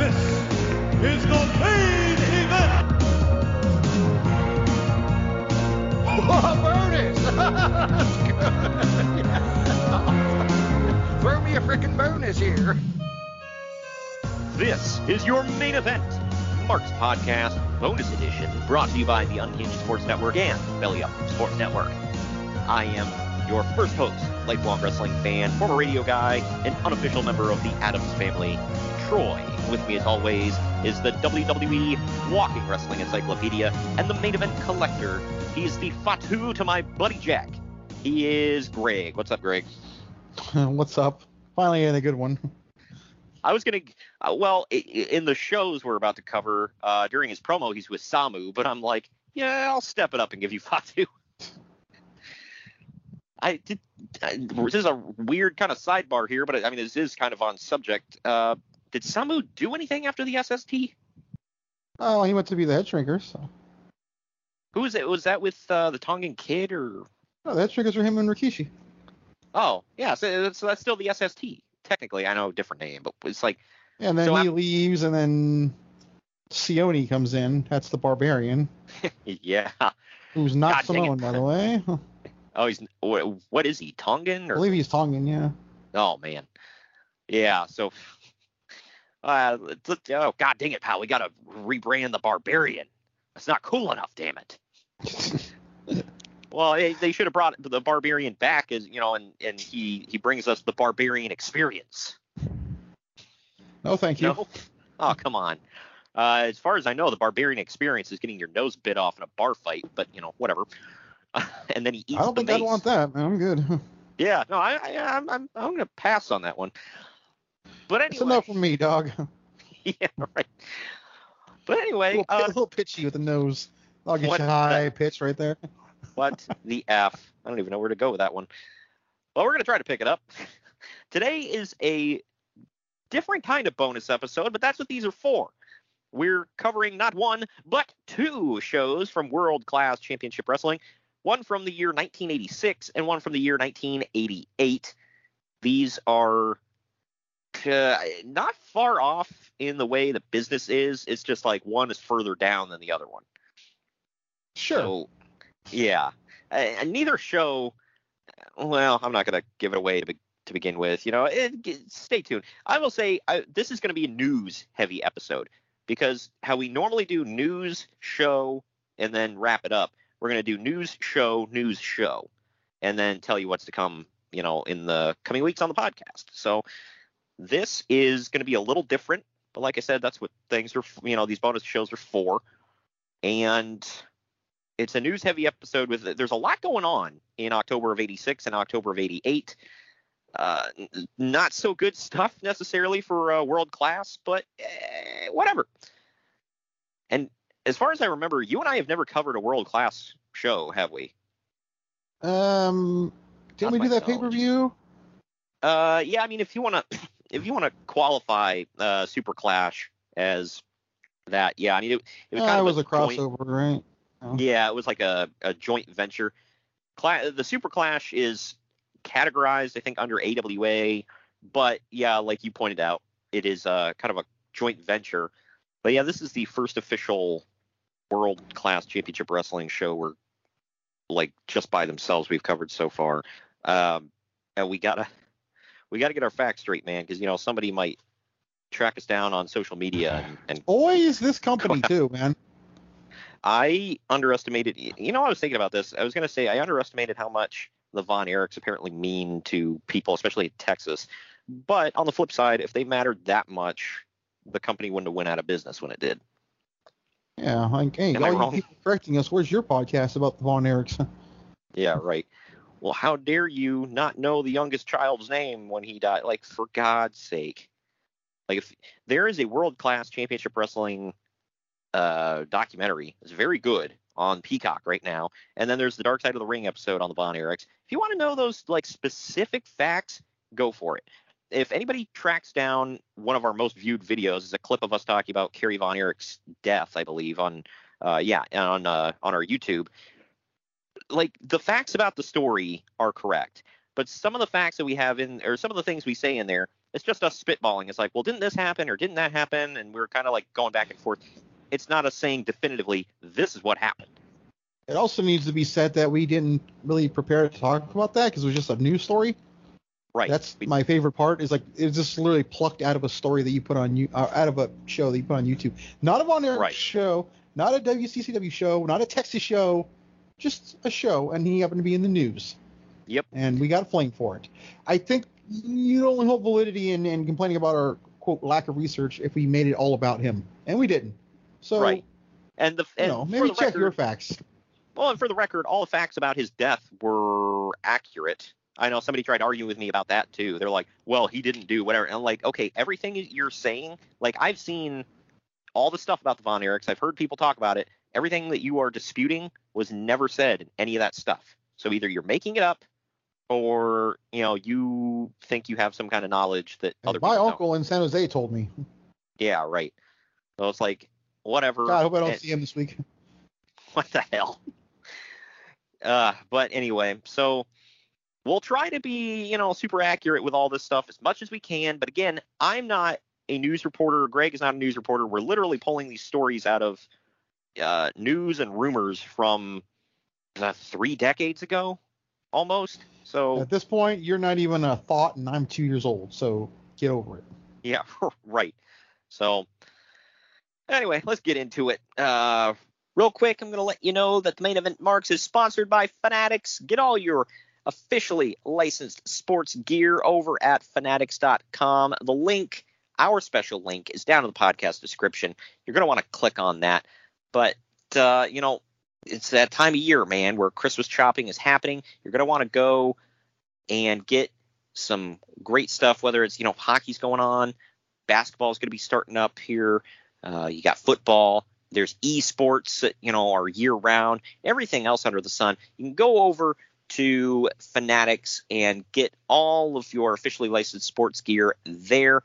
This is the main event. Oh, bonus! Throw me a freaking bonus here. This is your main event, Mark's Podcast Bonus Edition, brought to you by the Unhinged Sports Network and Belly Up Sports Network. I am your first host, lifelong wrestling fan, former radio guy, and unofficial member of the Adams family, Troy. With me, as always, is the WWE Walking Wrestling Encyclopedia and the main event collector. He's the Fatu to my buddy Jack. He is Greg. What's up, Greg? What's up? Finally, getting a good one. I was gonna, uh, well, in the shows we're about to cover uh, during his promo, he's with Samu, but I'm like, yeah, I'll step it up and give you Fatu. I did. I, this is a weird kind of sidebar here, but I mean, this is kind of on subject. Uh, did Samu do anything after the SST? Oh, he went to be the head shrinker, so. Who was it? Was that with uh, the Tongan kid or? Oh, the head shrinkers are him and Rikishi. Oh, yeah. So that's, that's still the SST. Technically, I know a different name, but it's like, And then So he af- leaves, and then Sione comes in. That's the barbarian, yeah. who's not God. Samoan, by the way. I Oh, he's what, what is he? Tongan or? believe he's Tongan, yeah. Oh man, yeah. So, uh, oh god dang it, pal, we gotta rebrand the Barbarian. That's not cool enough, damn it. Well, they, they should have brought the Barbarian back, as you know, and and he he brings us the Barbarian experience. No, thank you. No, oh come on. Uh, as far as I know, the Barbarian experience is getting your nose bit off in a bar fight, but you know, whatever. and then he eats I don't the think I'd want that. I'm good. Yeah, no, I, I I'm I'm I'm gonna pass on that one. But It's anyway, enough for me, dog. yeah, right. But anyway, little, uh, a little pitchy with the nose. I'll get What you the- high pitch right there. what the f? I don't even know where to go with that one. Well, we're gonna try to pick it up. Today is a different kind of bonus episode, but that's what these are for. We're covering not one, but two shows from World Class Championship Wrestling. One from the year 1986 and one from the year 1988. These are uh, not far off in the way the business is. It's just like one is further down than the other one. Sure. So, yeah, and neither show. Well, I'm not gonna give it away to, be, to begin with. You know, it, g- stay tuned. I will say I, this is gonna be a news-heavy episode because how we normally do news, show, and then wrap it up. We're gonna do news, show, news, show, and then tell you what's to come. You know, in the coming weeks on the podcast. So this is gonna be a little different. But like I said, that's what things are. You know, these bonus shows are for. And it's a news heavy episode with there's a lot going on in October of 86 and October of 88. Uh, not so good stuff necessarily for uh, world class, but eh, whatever. And as far as I remember, you and I have never covered a world class show, have we? Um, didn't Not we do that pay per view? Uh, yeah, I mean, if you want to, if you want to qualify uh, Super Clash as that, yeah, I mean, it, it was Uh, kind it of was a joint- crossover, right? Oh. Yeah, it was like a, a joint venture. Cla- the Super Clash is categorized, I think, under AWA, but yeah, like you pointed out, it is uh, kind of a joint venture. But yeah, this is the first official world class championship wrestling show we're like just by themselves we've covered so far. Um, and we gotta we gotta get our facts straight, man, because you know somebody might track us down on social media and, and is this company too, man. I underestimated. You know, I was thinking about this. I was gonna say I underestimated how much the Von Erichs apparently mean to people, especially in Texas. But on the flip side, if they mattered that much, the company wouldn't have went out of business when it did. Yeah, like, hey, Am I all you wrong? people correcting us, where's your podcast about the Von Erichs? Yeah, right. Well, how dare you not know the youngest child's name when he died? Like, for God's sake. Like, if there is a world class championship wrestling uh, documentary, it's very good on Peacock right now. And then there's the Dark Side of the Ring episode on the Von Erichs. If you want to know those like specific facts, go for it. If anybody tracks down one of our most viewed videos, is a clip of us talking about Kerry Von Erich's death, I believe, on uh, yeah, on uh, on our YouTube like the facts about the story are correct, but some of the facts that we have in, or some of the things we say in there, it's just us spitballing. It's like, well, didn't this happen or didn't that happen? And we're kind of like going back and forth. It's not us saying definitively this is what happened. It also needs to be said that we didn't really prepare to talk about that because it was just a news story. Right. That's We- my favorite part. Is like it's just literally plucked out of a story that you put on you, uh, out of a show that you put on YouTube. Not a Von Erich Right. show, not a WCCW show, not a Texas show, just a show, and he happened to be in the news. Yep. And we got a flame for it. I think you'd only hold validity in, in complaining about our quote lack of research if we made it all about him, and we didn't. So Right. And the you and know, maybe check record, your facts. Well, and for the record, all the facts about his death were accurate. I know somebody tried to argue with me about that too. They're like, "Well, he didn't do whatever." And I'm like, "Okay, everything you're saying, like I've seen all the stuff about the Von Erichs. I've heard people talk about it. Everything that you are disputing was never said in any of that stuff. So either you're making it up, or you know you think you have some kind of knowledge that And other my uncle in San Jose told me. Yeah, right. So it's like whatever. God, I hope I don't And- see him this week. what the hell? Uh, but anyway, so we'll try to be, you know, super accurate with all this stuff as much as we can. But again, I'm not a news reporter. Greg is not a news reporter. We're literally pulling these stories out of uh, news and rumors from uh, three decades ago, almost. So At this point, you're not even a thought, and I'm two years old, so get over it. Yeah, right. So anyway, let's get into it. Uh, real quick, I'm going to let you know that the main event marks is sponsored by Fanatics. Get all your officially licensed sports gear over at fanatics.com. The link, our special link, is down in the podcast description. You're going to want to click on that. But uh, you know, it's that time of year, man, where Christmas shopping is happening. You're going to want to go and get some great stuff, whether it's, you know, hockey's going on, basketball is going to be starting up here. Uh, you got football. There's esports you know, are year round, everything else under the sun. You can go over to Fanatics and get all of your officially licensed sports gear there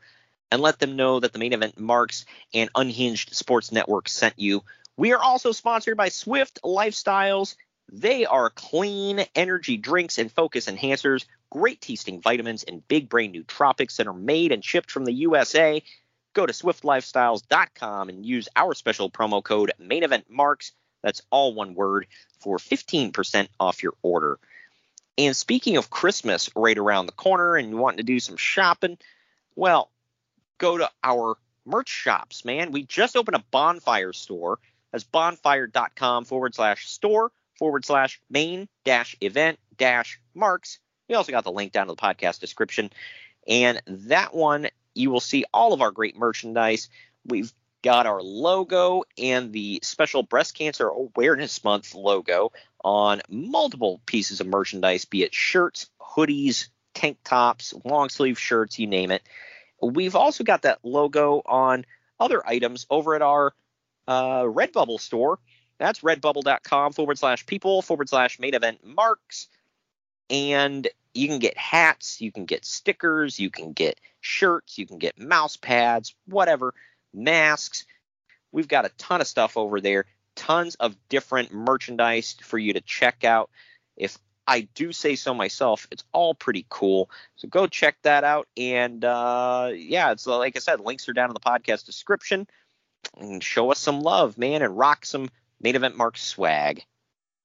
and let them know that the main event marks and Unhinged Sports Network sent you. We are also sponsored by Swift Lifestyles. They are clean energy drinks and focus enhancers, great tasting vitamins and big brain nootropics that are made and shipped from the USA. Go to swiftlifestyles.com and use our special promo code main event marks. That's all one word for 15% off your order. And speaking of Christmas right around the corner and wanting to do some shopping, well, go to our merch shops, man. We just opened a bonfire store. That's bonfire.com forward slash store forward slash main dash event dash marks. We also got the link down to the podcast description. And that one, you will see all of our great merchandise. We've got our logo and the special breast cancer awareness month logo on multiple pieces of merchandise, be it shirts, hoodies, tank tops, long sleeve shirts, you name it. We've also got that logo on other items over at our uh, Redbubble store. That's redbubble.com forward slash people forward slash main event marks. And you can get hats, you can get stickers, you can get shirts, you can get mouse pads, whatever, masks. We've got a ton of stuff over there, tons of different merchandise for you to check out. If I do say so myself, it's all pretty cool. So go check that out. And uh, yeah, it's like I said, links are down in the podcast description. And show us some love, man, and rock some main event mark swag.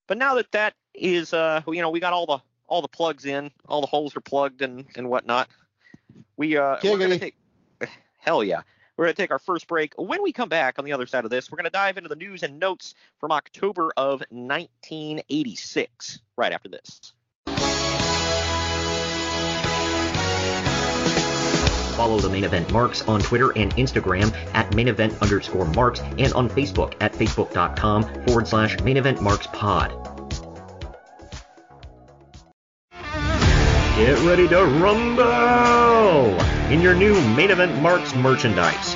But now that that is uh you know we got all the all the plugs in, all the holes are plugged and and whatnot. We uh we're gonna take hell yeah. We're gonna take our first break. When we come back on the other side of this, we're gonna dive into the news and notes from October of 1986. Right after this. Follow the main event marks on Twitter and Instagram at main event underscore marks and on Facebook at facebook.com forward slash main event marks pod. Get ready to rumble in your new main event marks merchandise.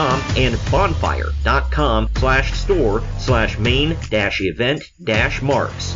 and bonfire.com slash store slash main dash event dash marks.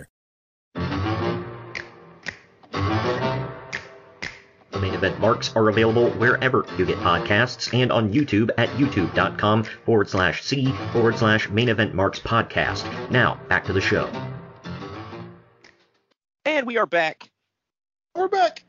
Main event marks are available wherever you get podcasts and on YouTube at youtube.com forward slash C forward slash main event marks podcast. Now, back to the show. And we are back. We're back.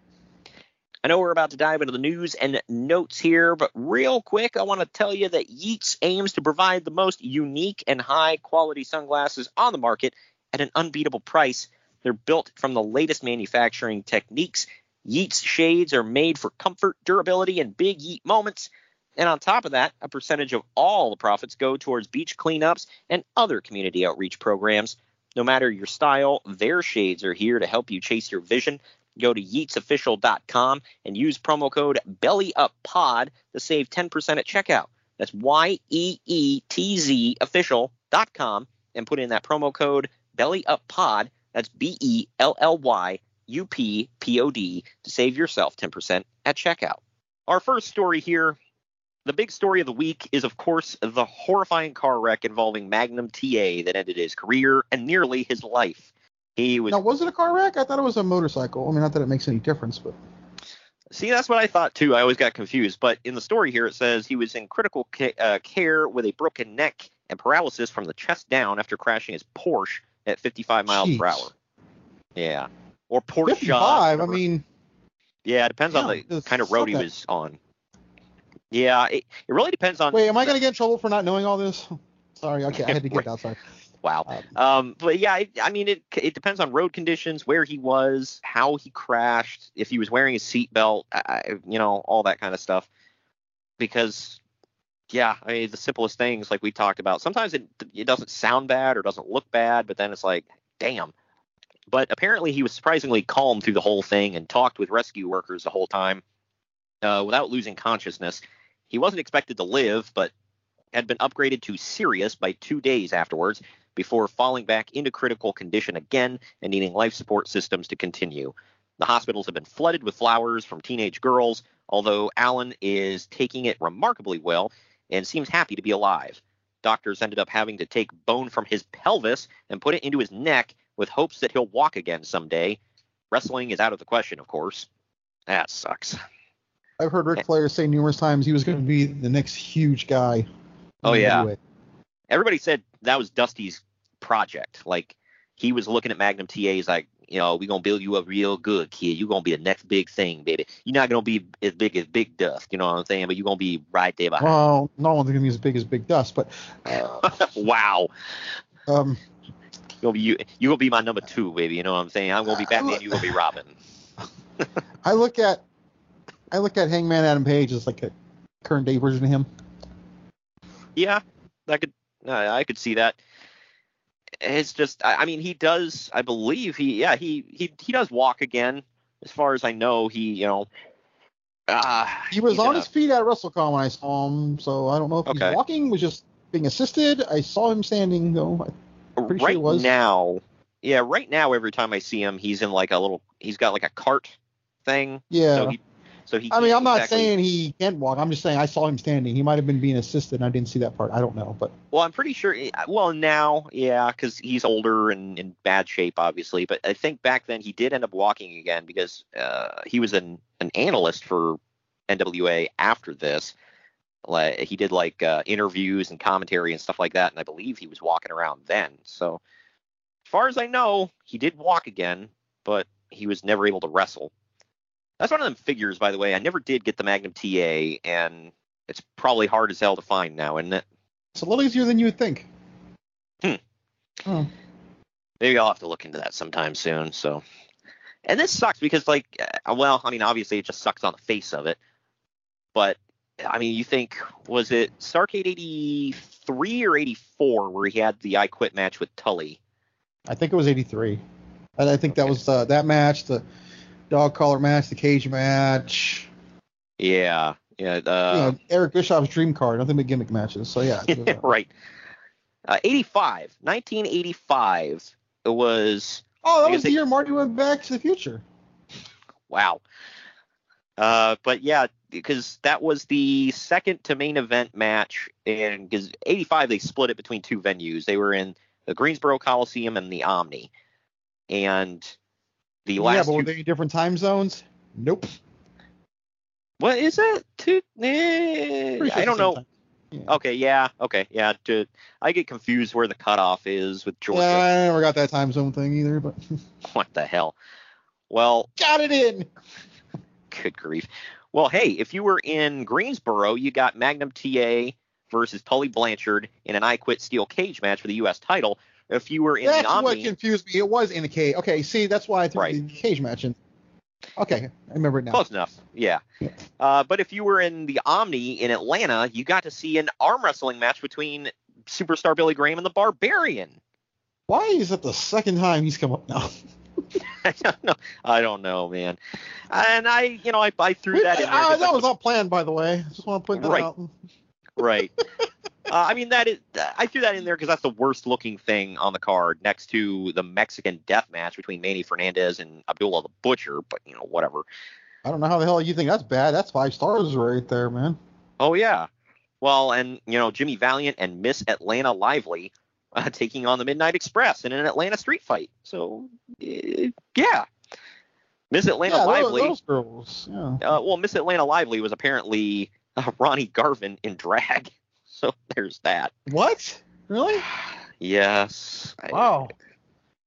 I know we're about to dive into the news and notes here, but real quick, I want to tell you that Yeetz aims to provide the most unique and high quality sunglasses on the market at an unbeatable price. They're built from the latest manufacturing techniques. Yeetz shades are made for comfort, durability, and big Yeet moments. And on top of that, a percentage of all the profits go towards beach cleanups and other community outreach programs. No matter your style, their shades are here to help you chase your vision. Go to yeetzofficial.com and use promo code BELLYUPPOD to save 10% at checkout. That's Y E E T Z official.com and put in that promo code BELLYUPPOD. That's B E L L Y U P P O D to save yourself 10% at checkout. Our first story here the big story of the week is, of course, the horrifying car wreck involving Magnum TA that ended his career and nearly his life. He was Now, was it a car wreck? I thought it was a motorcycle. I mean, not that it makes any difference, but See, that's what I thought too. I always got confused. But in the story here, it says he was in critical ca- uh, care with a broken neck and paralysis from the chest down after crashing his Porsche at 55 miles per hour. Yeah. Or Porsche. 55. I mean, yeah, it depends on the kind of road he was on. Yeah, it, it really depends on. wait, am I going to get in trouble for not knowing all this? Sorry, okay, I had to get outside. Wow. Um, Um, but yeah, it, I mean, it it depends on road conditions, where he was, how he crashed, if he was wearing his seatbelt, you know, all that kind of stuff. Because, yeah, I mean, the simplest things like we talked about. Sometimes it it doesn't sound bad or doesn't look bad, but then it's like, damn. But apparently, he was surprisingly calm through the whole thing and talked with rescue workers the whole time, uh, without losing consciousness. He wasn't expected to live, but had been upgraded to serious by two days afterwards before falling back into critical condition again and needing life support systems to continue. The hospitals have been flooded with flowers from teenage girls, although Allen is taking it remarkably well and seems happy to be alive. Doctors ended up having to take bone from his pelvis and put it into his neck with hopes that he'll walk again someday. Wrestling is out of the question, of course. That sucks. I've heard Ric Flair say numerous times he was going to be the next huge guy. Oh, yeah. everybody said that was Dusty's project. Like he was looking at Magnum TA. He's like, you know, we're gonna build you up real good, kid. You're gonna be the next big thing, baby. You're not gonna be as big as Big Dust, you know what I'm saying? But you're gonna be right there behind. Well, no one's going to be as big as Big Dust, but uh, wow, um, you gonna be you. You gonna be my number two, baby. You know what I'm saying? I'm gonna be Batman. You gonna be Robin. I look at I look at Hangman Adam Page as like a current day version of him. Yeah, I could. I I could see that. it's just I, I mean he does I believe he yeah he he he does walk again as far as I know he you know uh, He was on in his feet at WrestleCon when I saw him, so I don't know if Okay. he's walking, was just being assisted. I saw him standing though. Pretty right now yeah right now every time I see him he's in like a little he's got like a cart thing Yeah. so he so he I mean, I'm not exactly- saying he can't walk. I'm just saying I saw him standing. He might have been being assisted, and I didn't see that part. I don't know, but Well, I'm pretty sure. Well, now, yeah, because he's older and in bad shape, obviously. But I think back then he did end up walking again because uh, he was an an analyst for NWA after this. Like he did like uh, interviews and commentary and stuff like that, and I believe he was walking around then. So, as far as I know, he did walk again, but he was never able to wrestle. That's one of them figures, by the way. I never did get the Magnum TA, and it's probably hard as hell to find now, isn't it? it's a little easier than you would think. Hmm. Oh. maybe I'll have to look into that sometime soon. So, and this sucks because, like, uh, well, I mean, obviously it just sucks on the face of it, but I mean, you think was it Starcade '83 or '84 where he had the I Quit match with Tully? I think it was 83. And I think that was uh, that match, the dog collar match, the cage match. Yeah, yeah, you uh, know, Eric Bischoff's dream card, nothing but gimmick matches. So yeah. right. Uh, 85, 1985. It was Oh, that was the they- year Marty went back to the future. Wow. Uh, but yeah, because that was the second to main event match, and because '85 they split it between two venues. They were in the Greensboro Coliseum and the Omni, and the last yeah, but were two. they in different time zones? Nope. What is it? Two? Eh, sure I don't it's the same know. Yeah. Okay, yeah, okay, yeah. To, I get confused where the cutoff is with Georgia. Yeah, I never got that time zone thing either, but What the hell? Well, got it in. Good grief. Well, hey, if you were in Greensboro, you got Magnum TA versus Tully Blanchard in an I Quit Steel Cage match for the U.S. title. If you were in That's the what confused me. It was in the cage. Okay, see, that's why I threw Right. the cage match in. Okay, I remember it now. close enough, yeah. Uh, but if you were in the Omni in Atlanta, you got to see an arm wrestling match between superstar Billy Graham and the Barbarian. Why is it the second time he's come up now? I don't know. I don't know, man. And I, you know, I, I threw that in there. 'cause that was all planned, by the way. Just want to point that Right. out. Right. uh, I mean, that is. I threw that in there because that's the worst looking thing on the card, next to the Mexican death match between Manny Fernandez and Abdullah the Butcher. But you know, whatever. I don't know how the hell you think that's bad. That's five stars right there, man. Oh yeah. Well, and you know, Jimmy Valiant and Miss Atlanta Lively uh, taking on the Midnight Express in an Atlanta street fight. So, uh, yeah. Miss Atlanta yeah, those, Lively. those girls. Yeah. Uh, well, Miss Atlanta Lively was apparently uh, Ronnie Garvin in drag. So there's that. What? Really? Yes. I- Wow.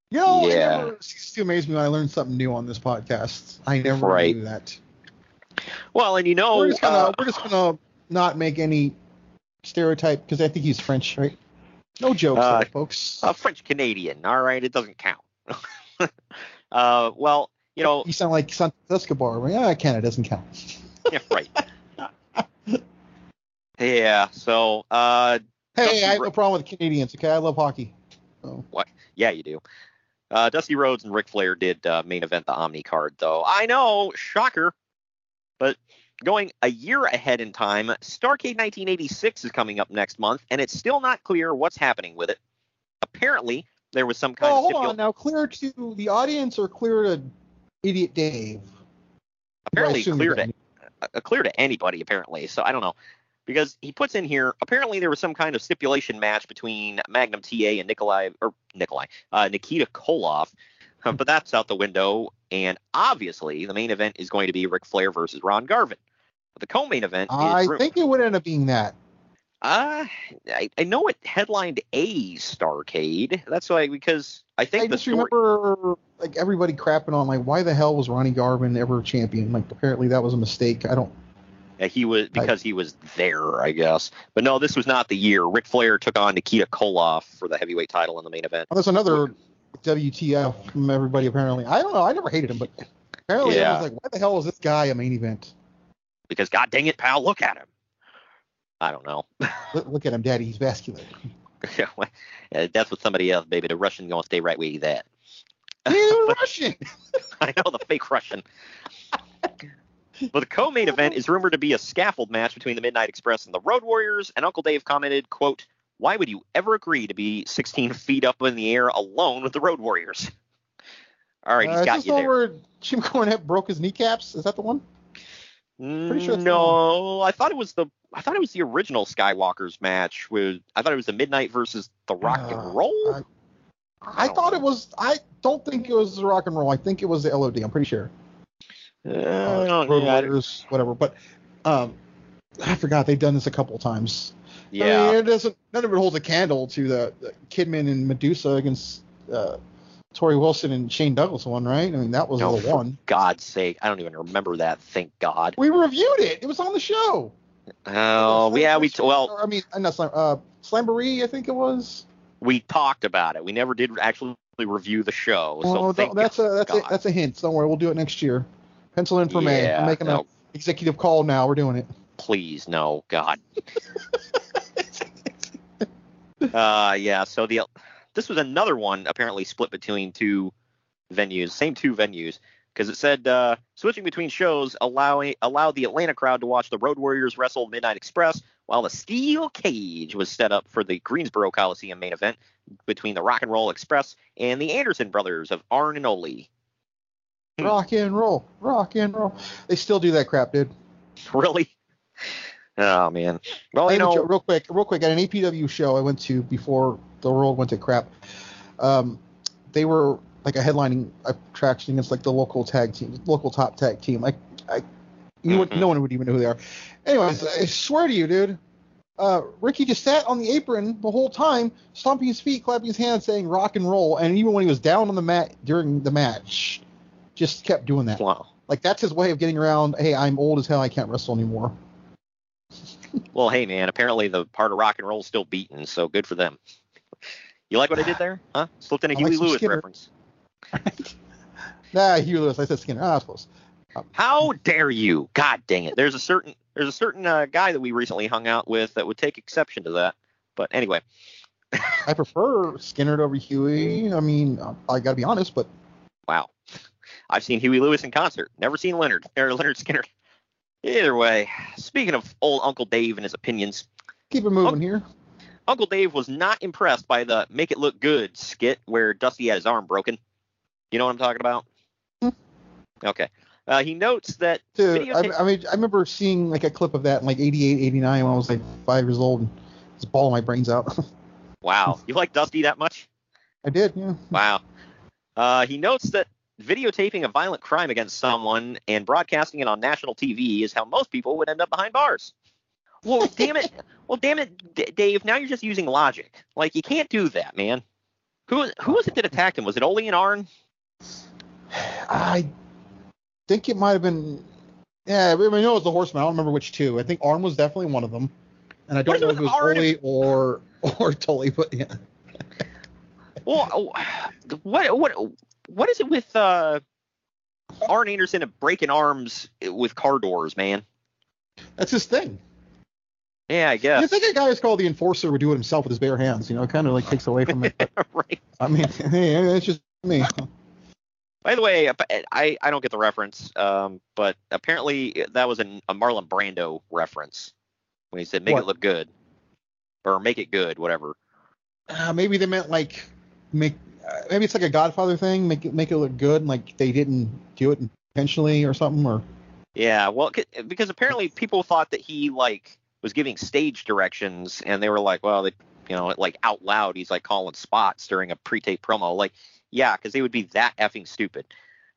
You know, Yeah. it never ceases to amaze me when I learn something new on this podcast. I never Right. knew that. Well, and you know, we're just gonna uh, we're just gonna not make any stereotype because I think he's French, right? No jokes, Uh, there, folks. a French Canadian. All right, it doesn't count. uh, well, you know, you sound like Santos Escobar. Yeah, Canada doesn't count. yeah, right. yeah. So, uh, Hey, I have Ro- no problem with Canadians. Okay, I love hockey. So yeah, you do. Uh, Dusty Rhodes and Ric Flair did uh, main event the Omni card, though. I know, shocker. But going a year ahead in time, Starcade 1986 is coming up next month, and it's still not clear what's happening with it. Apparently, there was some kind oh, of hold on now. Clear to the audience or clear to Idiot Dave? apparently clear to uh, clear to anybody apparently. So I don't know because he puts in here apparently there was some kind of stipulation match between Magnum TA and Nikolai or Nikolai uh, Nikita Koloff, but that's out the window. And obviously the main event is going to be Ric Flair versus Ron Garvin. But the co-main event I is think it would end up being that. uh, I, I know it headlined a Starcade. That's why because I think I the just story. remember like everybody crapping on like why the hell was Ronnie Garvin ever champion? Like apparently that was a mistake. I don't. Yeah, he was because he was there, I guess. But no, this was not the year. Ric Flair took on Nikita Koloff for the heavyweight title in the main event. Oh, there's another WTF from everybody apparently. I don't know. I never hated him, but apparently Yeah. I was like, why the hell is this guy a main event? Because god dang it, pal, look at him. I don't know. Look, look at him, Daddy. He's vascular. Uh, That's with somebody else, baby. The Russian gonna stay right where he's at. He Russian. I know the fake Russian. But the co-main event is rumored to be a scaffold match between the Midnight Express and the Road Warriors. And Uncle Dave commented, "quote Why would you ever agree to be 16 feet up in the air alone with the Road Warriors?" All right, Uh, he's is got you the there. where Jim Cornette broke his kneecaps? Is that the one? pretty sure no, I thought it was the I thought it was the original Skywalker's match. With I thought it was the Midnight versus the Rock Uh, and Roll. I- I thought it was. I don't think it was the rock and roll. I think it was the LOD. I'm pretty sure. Uh, Uh, Road Warriors, whatever. But um, I forgot they've done this a couple times. I yeah. mean, it doesn't. None of it holds a candle to the, the Kidman and Medusa against uh, Torrie Wilson and Shane Douglas one, right? I mean, that was No, the for one. God's sake, I don't even remember that. Thank God. We reviewed it. It was on the show. Oh, yeah, we well Or, I mean, uh, not Slam, uh, Slamboree, I think it was. we talked about it. We never did actually review the show. So Well, thank that's a that's a that's a hint. Don't worry, we'll do it next year. Pencil in for May. I'm making no. an executive call now. We're doing it. please no God. uh yeah, so the this was another one apparently split between two venues, same two venues, because it said uh, switching between shows allowing allow the Atlanta crowd to watch the Road Warriors wrestle Midnight Express, while the steel cage was set up for the Greensboro Coliseum main event between the Rock and Roll Express and the Anderson brothers of Arn and Ole. Hmm. Rock and roll, rock and roll. They still do that crap, dude. Really? Oh man. Well, you know, real quick, real quick, at an APW show I went to before the world went to crap. Um, they were like a headlining attraction against like the local tag team, local top tag team. Like, I, you Mhm. no one would even know who they are. Anyways, I swear to you, dude. Uh, Ricky just sat on the apron the whole time, stomping his feet, clapping his hands, saying "rock and roll," and even when he was down on the mat during the match, just kept doing that. wow. Like that's his way of getting around. Hey, I'm old as hell. I can't wrestle anymore. Well, hey man, apparently the part of rock and roll is still beaten, so good for them. You like what I did there? Huh? Slipped in a I like Huey some Lewis Skinner. reference. Nah, Hugh Lewis. I said Skynyrd. Ah, I suppose. How dare you? God dang it. There's a certain there's a certain uh, guy that we recently hung out with that would take exception to that. But anyway, I prefer Skynyrd over Huey. I mean, I got to be honest, but wow. I've seen Huey Lewis in concert. Never seen Lynyrd or Lynyrd Skynyrd. Either way, speaking of old Uncle Dave and his opinions, keep it moving here. Uncle Dave was not impressed by the "Make It Look Good" skit where Dusty had his arm broken. You know what I'm talking about? Hmm. Okay. Uh, he notes that Dude, I, I mean, I remember seeing like a clip of that in like 88, 89 when I was like five years old and just bawling my brains out. wow, you like Dusty that much? I did, yeah. Wow. Uh, he notes that videotaping a violent crime against someone and broadcasting it on national TV is how most people would end up behind bars. Well, damn it. Well, damn it, D- Dave. Now you're just using logic. Like you can't do that, man. Who who was it that attacked him? Was it Ole and Arn? I think it might have been. Yeah, I mean, I know it was the Horseman. I don't remember which two. I think Arn was definitely one of them, and I don't know if it was Arn? Ole or or Tully, but yeah. Well, oh, what what what is it with uh, Arn Anderson and breaking arms with car doors, man? That's his thing. Yeah, I guess. You think a guy who's called the Enforcer would do it himself with his bare hands? You know, it kind of like takes away from it. Right. I mean, hey, it's just me. By the way, I I don't get the reference, um, but apparently that was a, a Marlon Brando reference when he said "make What? it look good" or "make it good," whatever. Uh, maybe they meant like make. Maybe it's like a Godfather thing. Make it make it look good. Like they didn't do it intentionally or something. Or Yeah, well, because apparently people thought that he like was giving stage directions, and they were like, well, they, you know, like out loud, he's like calling spots during a pre-tape promo. Like, yeah, because they would be that effing stupid.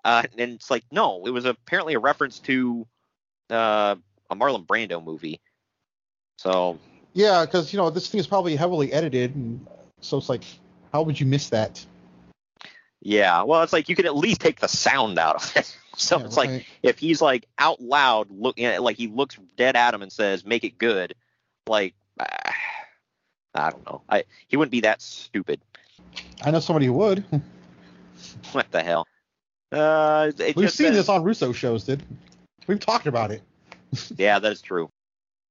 Uh, and it's like, no, it was apparently a reference to uh, a Marlon Brando movie. So yeah, because you know this thing is probably heavily edited, and so it's like, how would you miss that? Yeah, well, it's like you could at least take the sound out of it. So Yeah, it's like if he's like out loud looking at it, like he looks dead at him and says, "Make it good," like ah, I don't know. I he wouldn't be that stupid. I know somebody who would. What the hell? Uh, it We've seen says- this on Russo shows, dude. We've talked about it. Yeah, that is true.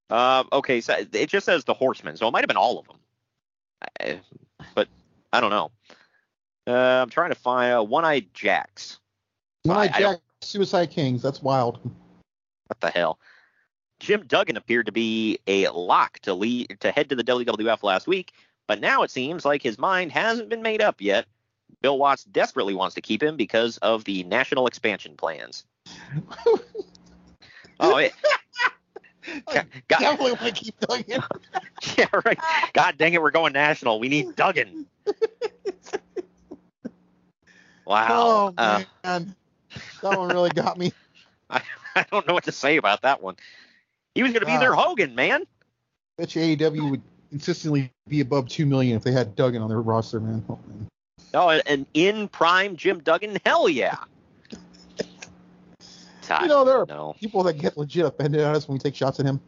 Um, okay, so it just says the Horsemen, so it might have been all of them. I, but I don't know. Uh, I'm trying to find uh, One-Eyed Jacks. When I, I- I don't- Jack Suicide Kings, that's wild. What the hell? Jim Duggan appeared to be a lock to lead to head to the WWF last week, but now it seems like his mind hasn't been made up yet. Bill Watts desperately wants to keep him because of the national expansion plans. oh, it, God, Definitely want to keep it. yeah, right. God dang it, we're going national. We need Duggan. Wow. Oh Uh, man, that one really got me. I, I don't know what to say about that one. He was going to be their Hogan, man. Bet you AEW would consistently be above two million if they had Duggan on their roster, man. Oh, man. Oh, an in prime Jim Duggan? Hell yeah. You know there are no. people that get legit offended at us when we take shots at him.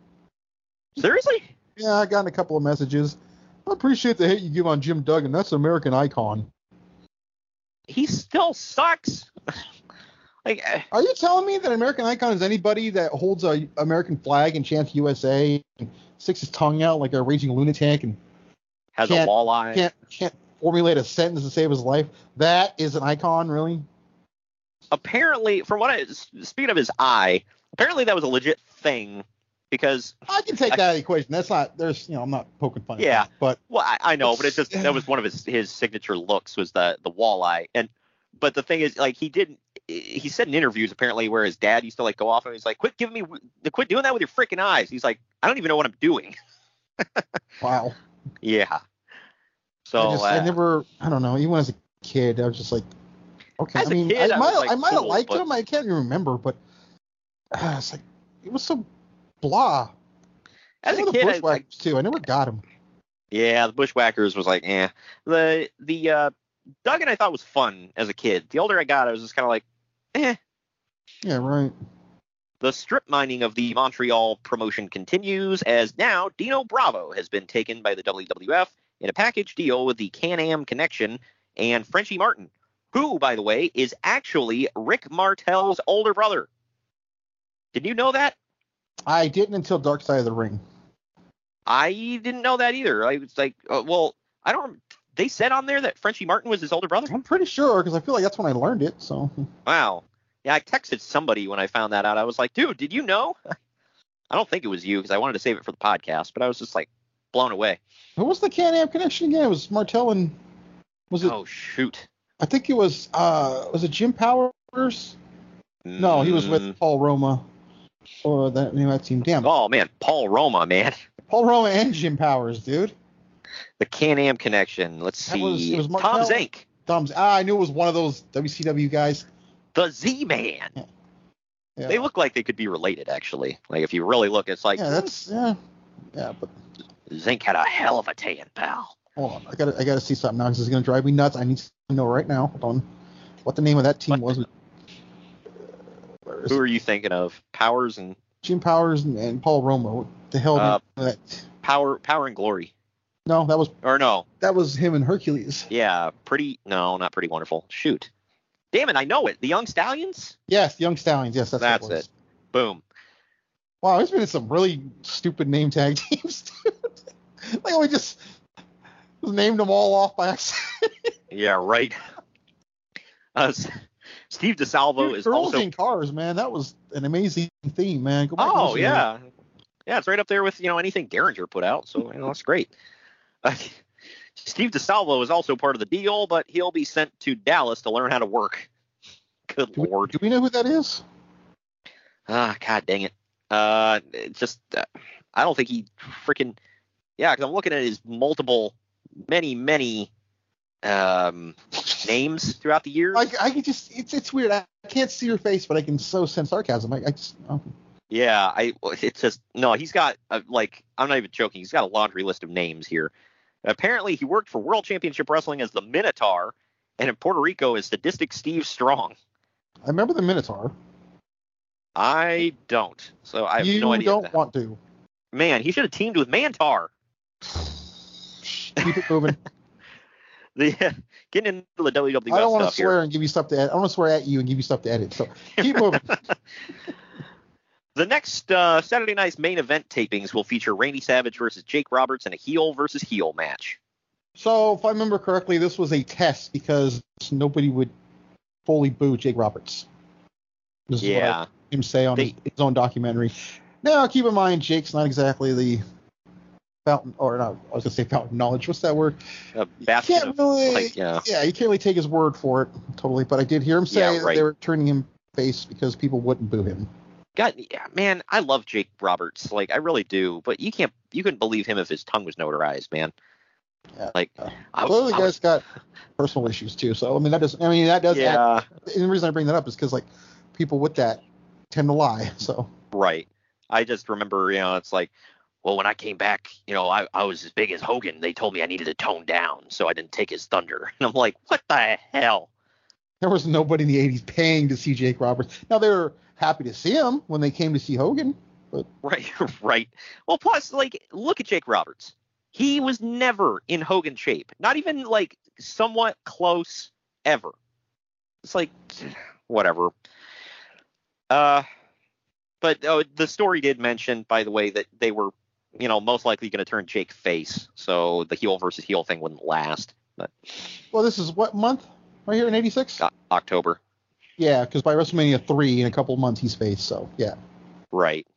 Seriously? Yeah, I got a couple of messages. I appreciate the hate you give on Jim Duggan. That's an American icon. He still sucks. like, uh, Are you telling me that American icon is anybody that holds a American flag and chants USA and sticks his tongue out like a raging lunatic and has a walleye. can't can't formulate a sentence to save his life? That is an icon, really? Apparently, from what I speaking of his eye, apparently that was a legit thing because I can take that of the equation. That's not there's you know I'm not poking fun. at Yeah. that, but Well, I, I know, but it's just that was one of his his signature looks was the the walleye, and but the thing is, like he didn't. He said in interviews apparently where his dad used to like go off and he's like, "Quit giving me, quit doing that with your freaking eyes." He's like, "I don't even know what I'm doing." wow. yeah. So I, just, I uh, never I don't know. Even as a kid, I was just like, okay. I mean, kid, I I might was, like, I might have cool, liked but- him. I can't even remember, but uh, it's like it was so blah. as a kid, I, Bushwhackers too. I never got him. yeah, the Bushwhackers was like, eh. The the uh, Duggan I thought was fun as a kid. The older I got, I was just kind of like, eh. Yeah, right. The strip mining of the Montreal promotion continues as now Dino Bravo has been taken by the WWF in a package deal with the Can Am Connection and Frenchy Martin, who, by the way, is actually Rick Martel's older brother. Did you know that? I didn't until Dark Side of the Ring. I didn't know that either. I was like, uh, well, I don't. They said on there that Frenchy Martin was his older brother. I'm pretty sure because I feel like that's when I learned it. So Wow. Yeah, I texted somebody when I found that out. I was like, dude, did you know? I don't think it was you because I wanted to save it for the podcast, but I was just like blown away. who was the Can Am connection again? It was Martel and was it? Oh shoot. I think it was. uh Was it Jim Powers? No, he was Mm, with Paul Roma. Or that name of that team. Damn. Oh man, Paul Roma, man. Paul Roma and Jim Powers, dude. The Can-Am connection. Let's see. was- was Tom Martel? Zenk, Thumbs. Ah, I knew it was one of those WCW guys. the Z-Man. Yeah. They look like they could be related, actually. Like if you really look, it's like yeah, that's yeah, yeah. But Zenk had a hell of a tan, pal. hold on, I gotta I gotta see something now because it's gonna drive me nuts. I need to know right now. Hold on, what the name of that team What? was? Who are you thinking of? Powers and Jim Powers and, and Paul Roma. What the hell? Uh, that? Power, Power and Glory, No, that was or no? that was him and Hercules. Yeah, pretty. No, not pretty wonderful. Shoot. Damn it, I know it. The Young Stallions. Yes, Young Stallions. Yes, that's That's it. Boom. Wow, there's been some really stupid name tag teams. Dude. like we just, named them all off by accident. Yeah, right. Uh, Steve DiSalvo is Girls also. in cars, man. That was an amazing theme, man. Oh to that. yeah, yeah. It's right up there with you know anything Derringer put out. So you know that's great. Uh, Steve DiSalvo is also part of the deal, but he'll be sent to Dallas to learn how to work. Good Do we, lord. do we know who that is? Ah, god dang it. Uh, it just uh, I don't think he freaking yeah. Because I'm looking at his multiple, many, many um names throughout the years. Like I can just, it's it's weird. I can't see your face, but I can so sense sarcasm. I, I just, oh. Yeah, I it's just no, he's got uh, like I'm not even joking. He's got a laundry list of names here. Apparently, he worked for World Championship Wrestling as the Minotaur, and in Puerto Rico as Sadistic Steve Strong. I remember the Minotaur. I don't, so I have you no idea. You don't want to. Man, he should have teamed with Mantaur. Keep it moving. The getting into the WWF I don't want to swear here. and give you stuff to edit. I want to swear at you and give you stuff to edit. So keep moving. The next uh, Saturday night's main event tapings will feature Randy Savage versus Jake Roberts in a heel versus heel match. So if I remember correctly, this was a test because nobody would fully boo Jake Roberts. This is what I Yeah. him say on They- his, his own documentary. Now, keep in mind, Jake's not exactly the fountain, or not, I was gonna say fountain knowledge. What's that word? A You can't really, like, yeah. yeah, you can't really take his word for it totally. But I did hear him say Yeah, right. they were turning him face because people wouldn't boo him. God, yeah, man, I love Jake Roberts. Like, I really do. But you can't, you couldn't believe him if his tongue was notarized, man. Yeah. Like, Uh, I, I the was- guy's got personal issues too. So I mean, that does. I mean, that does. add- yeah, and the reason I bring that up is because like people with that tend to lie. So right. I just remember, you know, it's like, well, when I came back, you know, I, I was as big as Hogan. They told me I needed to tone down, so I didn't take his thunder. And I'm like, what the hell? there was nobody in the '80s paying to see Jake Roberts. Now they were happy to see him when they came to see Hogan. Right, right. Well, plus, like, look at Jake Roberts. He was never in Hogan shape, not even like somewhat close ever. It's like, whatever. Uh, but oh, the story did mention, by the way, that they were, you know, most likely going to turn Jake face, so the heel versus heel thing wouldn't last. But Well, this is what month? Right here in '86. uh, October, Yeah, because by WrestleMania three in a couple of months he's face. So yeah. right?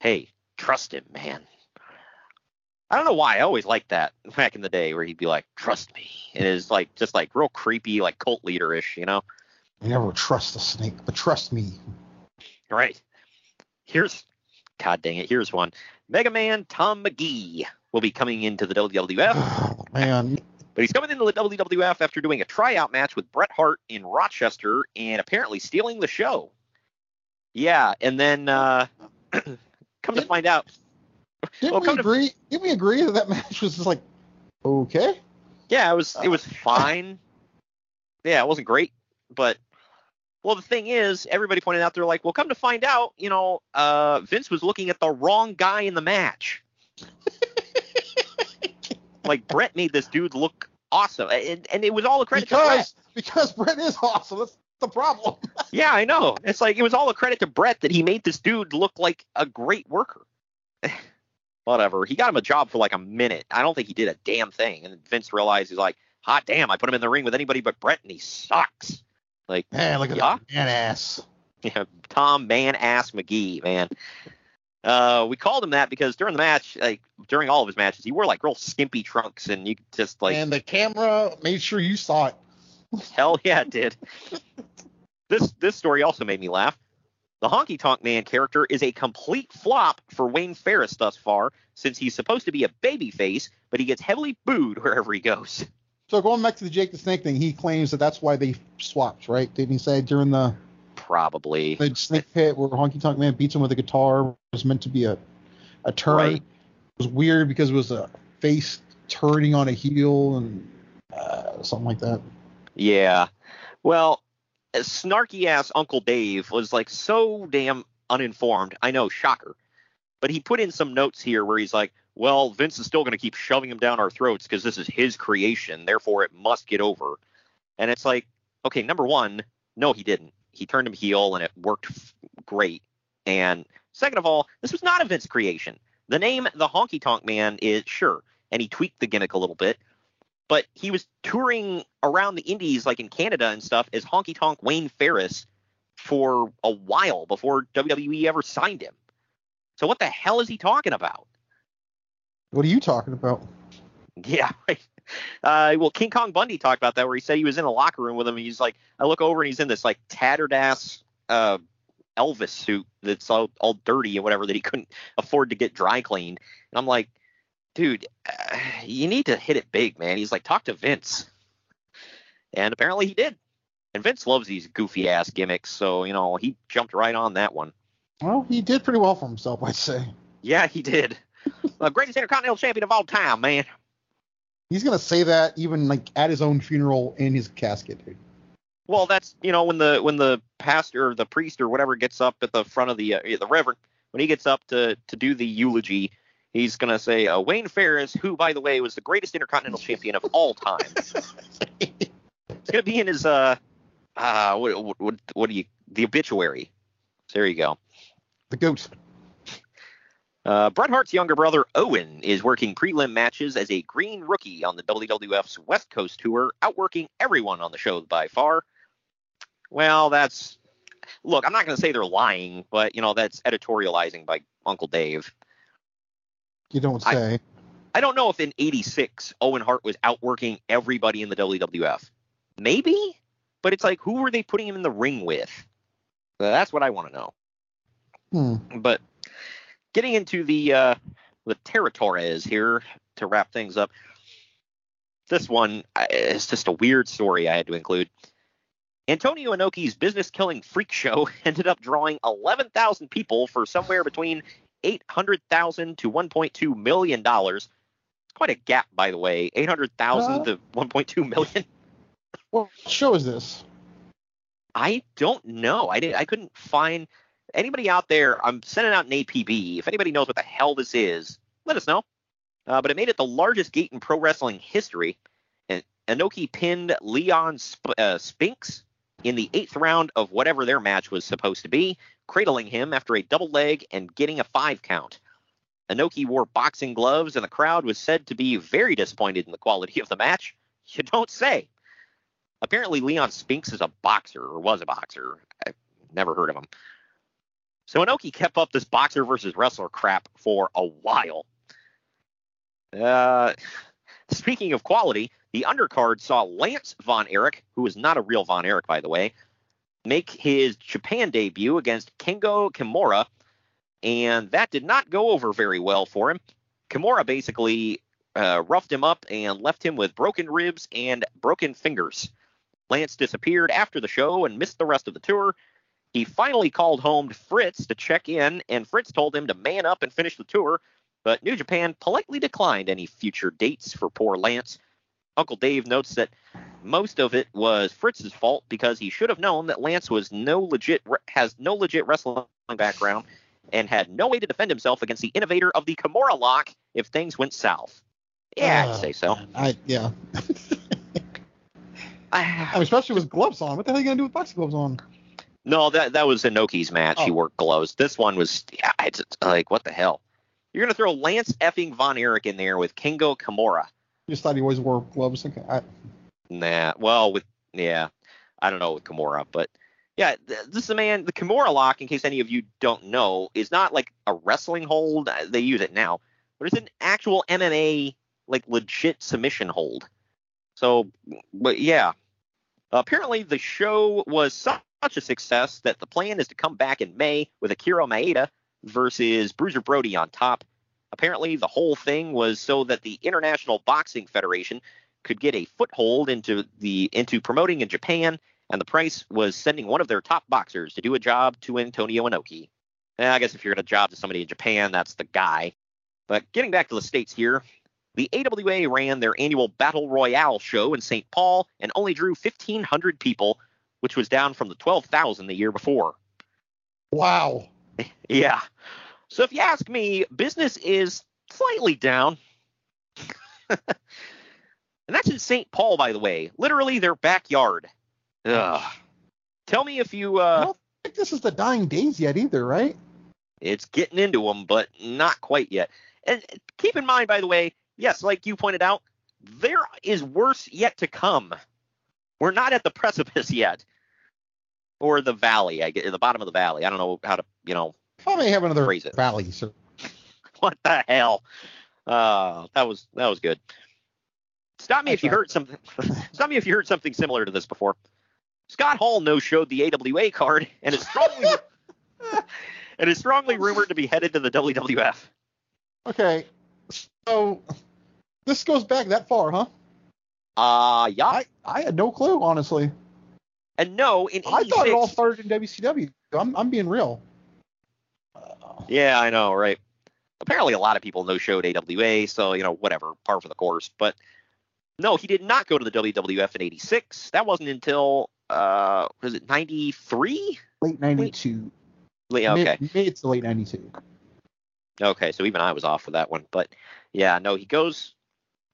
Hey, trust him, man. I don't know why. I always liked that back in the day where he'd be like, "Trust me." and It is like just like real creepy, like cult leader ish, you know? You never trust a snake, but trust me. Right. Here's, God dang it, here's one. Mega Man Tom Magee will be coming into the WWF, Oh, man, but he's coming into the WWF after doing a tryout match with Bret Hart in Rochester and apparently stealing the show. Yeah, and then uh, come to find out, didn't Well, we come to- agree? Didn't we agree that that match was just like okay? yeah, it was it was fine. Yeah, it wasn't great, but well, the thing is, everybody pointed out they're like, well, come to find out, you know, uh, Vince was looking at the wrong guy in the match. like Bret made this dude look awesome, and, and it was all a credit to Bret. Because because Bret is awesome. That's the problem. Yeah, I know. It's like it was all a credit to Bret that he made this dude look like a great worker. Whatever. He got him a job for like a minute. I don't think he did a damn thing. And Vince realized he's like, hot damn, I put him in the ring with anybody but Bret and he sucks. Like, Man, look at Yeah? that man ass. yeah, Tom Man Ass Magee, man. Uh, we called him that because during the match, like during all of his matches, he wore like real skimpy trunks, and you just like and the camera made sure you saw it. Hell yeah, it did. this this story also made me laugh. The Honky Tonk Man character is a complete flop for Wayne Ferris thus far, since he's supposed to be a babyface, but he gets heavily booed wherever he goes. So going back to the Jake the Snake thing, he claims that that's why they swapped, right? Didn't he say during the Probably. the Snake Pit where Honky Tonk Man beats him with a guitar was meant to be a a turn? Right. It was weird because it was a face turning on a heel and uh, something like that. Yeah. Well, snarky ass Uncle Dave was like so damn uninformed. I know, shocker. But he put in some notes here where he's like, well, Vince is still going to keep shoving him down our throats because this is his creation. Therefore, it must get over. And it's like, okay, number one, no, he didn't. He turned him heel and it worked f- great. And second of all, this was not a Vince creation. The name The Honky Tonk Man is sure, and he tweaked the gimmick a little bit, but he was touring around the indies like in Canada and stuff as Honky Tonk Wayne Ferris for a while before WWE ever signed him. So what the hell is he talking about? What are you talking about? Yeah, right. Uh, well, King Kong Bundy talked about that where he said he was in a locker room with him. And he's like, I look over and he's in this like tattered ass uh, Elvis suit that's all, all dirty and whatever that he couldn't afford to get dry cleaned. And I'm like, dude, uh, you need to hit it big, man. He's like, talk to Vince. And apparently he did. And Vince loves these goofy ass gimmicks, so you know he jumped right on that one. Well, he did pretty well for himself, I'd say. Yeah, he did. Uh, greatest Intercontinental Champion of all time, man. He's gonna say that even like at his own funeral in his casket, dude. Well, that's you know when the when the pastor or the priest or whatever gets up at the front of the uh, the reverend when he gets up to to do the eulogy, he's gonna say uh, Wayne Ferris, who by the way was the greatest intercontinental champion of all time. it's gonna be in his uh uh what what what, what do you the obituary. There you go. The goat. Uh, Bret Hart's younger brother Owen is working prelim matches as a green rookie on the WWF's West Coast tour, outworking everyone on the show by far. Well, that's look. I'm not going to say they're lying, but you know that's editorializing by Uncle Dave. You don't say. I don't know if in '86 Owen Hart was outworking everybody in the WWF. Maybe, but it's like who were they putting him in the ring with? That's what I want to know. Hmm. But getting into the uh, the territories here to wrap things up. This one is just a weird story I had to include. Antonio Inoki's business killing freak show ended up drawing 11,000 people for somewhere between 800,000 to 1.2 million dollars. It's Quite a gap, by the way. 800,000 Uh. to 1.2 million. What show is this? I don't know. I did. I couldn't find anybody out there. I'm sending out an APB. If anybody knows what the hell this is, let us know. Uh, but it made it the largest gate in pro wrestling history. And Inoki pinned Leon Sp- uh, Spinks in the eighth round of whatever their match was supposed to be, cradling him after a double leg and getting a five count. Inoki wore boxing gloves, and the crowd was said to be very disappointed in the quality of the match. You don't say. Apparently, Leon Spinks is a boxer, or was a boxer. I've never heard of him. So Inoki kept up this boxer versus wrestler crap for a while. Uh, speaking of quality, the undercard saw Lance Von Erich, who is not a real Von Erich, by the way, make his Japan debut against Kengo Kimura, and that did not go over very well for him. Kimura basically uh, roughed him up and left him with broken ribs and broken fingers. Lance disappeared after the show and missed the rest of the tour. He finally called home to Fritz to check in, and Fritz told him to man up and finish the tour, but New Japan politely declined any future dates for poor Lance. Uncle Dave notes that most of it was Fritz's fault because he should have known that Lance was no legit has no legit wrestling background and had no way to defend himself against the innovator of the Kimura lock if things went south. Yeah, I'd Uh, say so. I yeah. I I, mean, especially with gloves on. What the hell are you gonna do with boxing gloves on? No, that that was Inoki's match. He Oh. wore gloves. This one was yeah, it's like what the hell? You're gonna throw Lance effing Von Erich in there with Kengo Kimura. You just thought he always wore gloves. I, Nah, well, with yeah, I don't know with Kimura, but yeah, this is a man. The Kimura lock, in case any of you don't know, is not like a wrestling hold. uh, They use it now, but it's an actual MMA like legit submission hold. So, but yeah, apparently the show was such a success that the plan is to come back in May with Akira Maeda versus Bruiser Brody on top. Apparently, the whole thing was so that the International Boxing Federation could get a foothold into the into promoting in Japan, and the price was sending one of their top boxers to do a job to Antonio Inoki. Eh, I guess if you're going to job to somebody in Japan, that's the guy. But getting back to the states here, the AWA ran their annual Battle Royale show in St. Paul and only drew 1,500 people, which was down from the 12,000 the year before. wow. Yeah. So if you ask me, business is slightly down. and that's in St. Paul, by the way. Literally their backyard. Ugh. Tell me if you Uh, I don't think this is the dying days yet either, right? it's getting into them, but not quite yet. And keep in mind, by the way, yes, like you pointed out, there is worse yet to come. We're not at the precipice yet, or the valley. I get the bottom of the valley. I don't know how to, you know, may have another Phrase it. valley. So what the hell? Uh, that was that was good. Stop me if you heard something. stop me if you heard something similar to this before. Scott Hall no showed the AWA card and is strongly and is strongly rumored to be headed to the WWF. okay, so this goes back that far, huh? Uh yeah. I I had no clue, honestly. And no, in I thought it all started in WCW. I'm I'm being real. Yeah, I know, right? Apparently, a lot of people no showed AWA, so you know, whatever, par for the course. But no, he did not go to the WWF in '86. That wasn't until uh, was it '93? Late '92. Yeah, okay, Mid, mid to late '92. okay. So even I was off with that one. But yeah, no, he goes.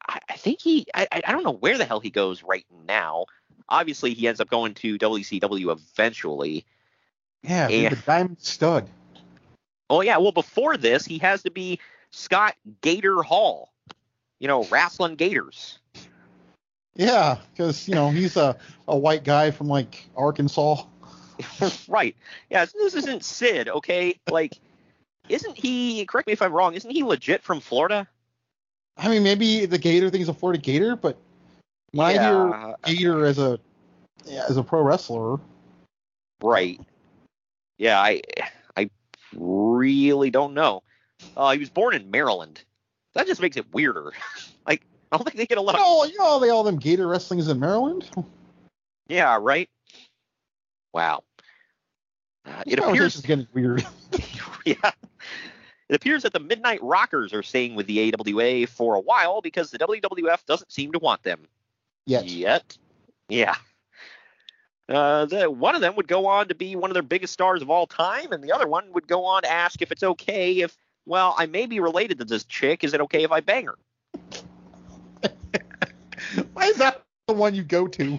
I, I think he. I I don't know where the hell he goes right now. Obviously, he ends up going to WCW eventually. Yeah, Yeah. the Diamond Stud. Oh yeah, well before this he has to be Scott Gator Hall. You know, wrestling Gators. Yeah, because you know he's a, a white guy from like Arkansas. right. Yeah, this isn't Sid, okay? Like, isn't he? Correct me if I'm wrong. Isn't he legit from Florida? I mean, maybe the Gator thing is a Florida Gator, but when. I hear Gator as a as a pro wrestler, Right. Yeah, I I really don't know. Uh, he was born in Maryland. That just makes it weirder. like, I don't think they get a lot you of. you know, they all them Gator wrestlings in Maryland. Yeah, right. Wow. Uh, it appears conversation's getting weird. yeah. It appears that the Midnight Rockers are staying with the AWA for a while because the WWF doesn't seem to want them Yet. yet. Yeah. Uh, the, one of them would go on to be one of their biggest stars of all time, and the other one would go on to ask if it's okay if, well, I may be related to this chick. Is it okay if I bang her? Why is that the one you go to?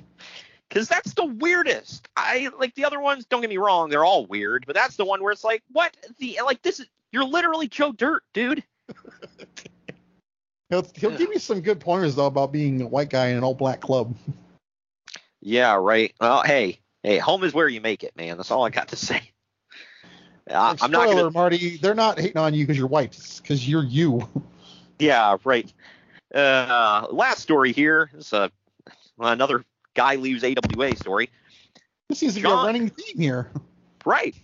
Because that's the weirdest. I like the other ones. Don't get me wrong; they're all weird, but that's the one where it's like, what the like? This is you're literally Joe Dirt, dude. He'll, he'll give you some good pointers though about being a white guy in an all black club. Yeah, right. Well, hey, hey, home is where you make it, man. That's all I got to say. I, I'm not Spoiler, gonna. Marty. They're not hating on you because you're white. It's because you're you. Yeah, right. Uh, last story here is uh, another guy leaves AWA story. This seems to be a running theme here. Right.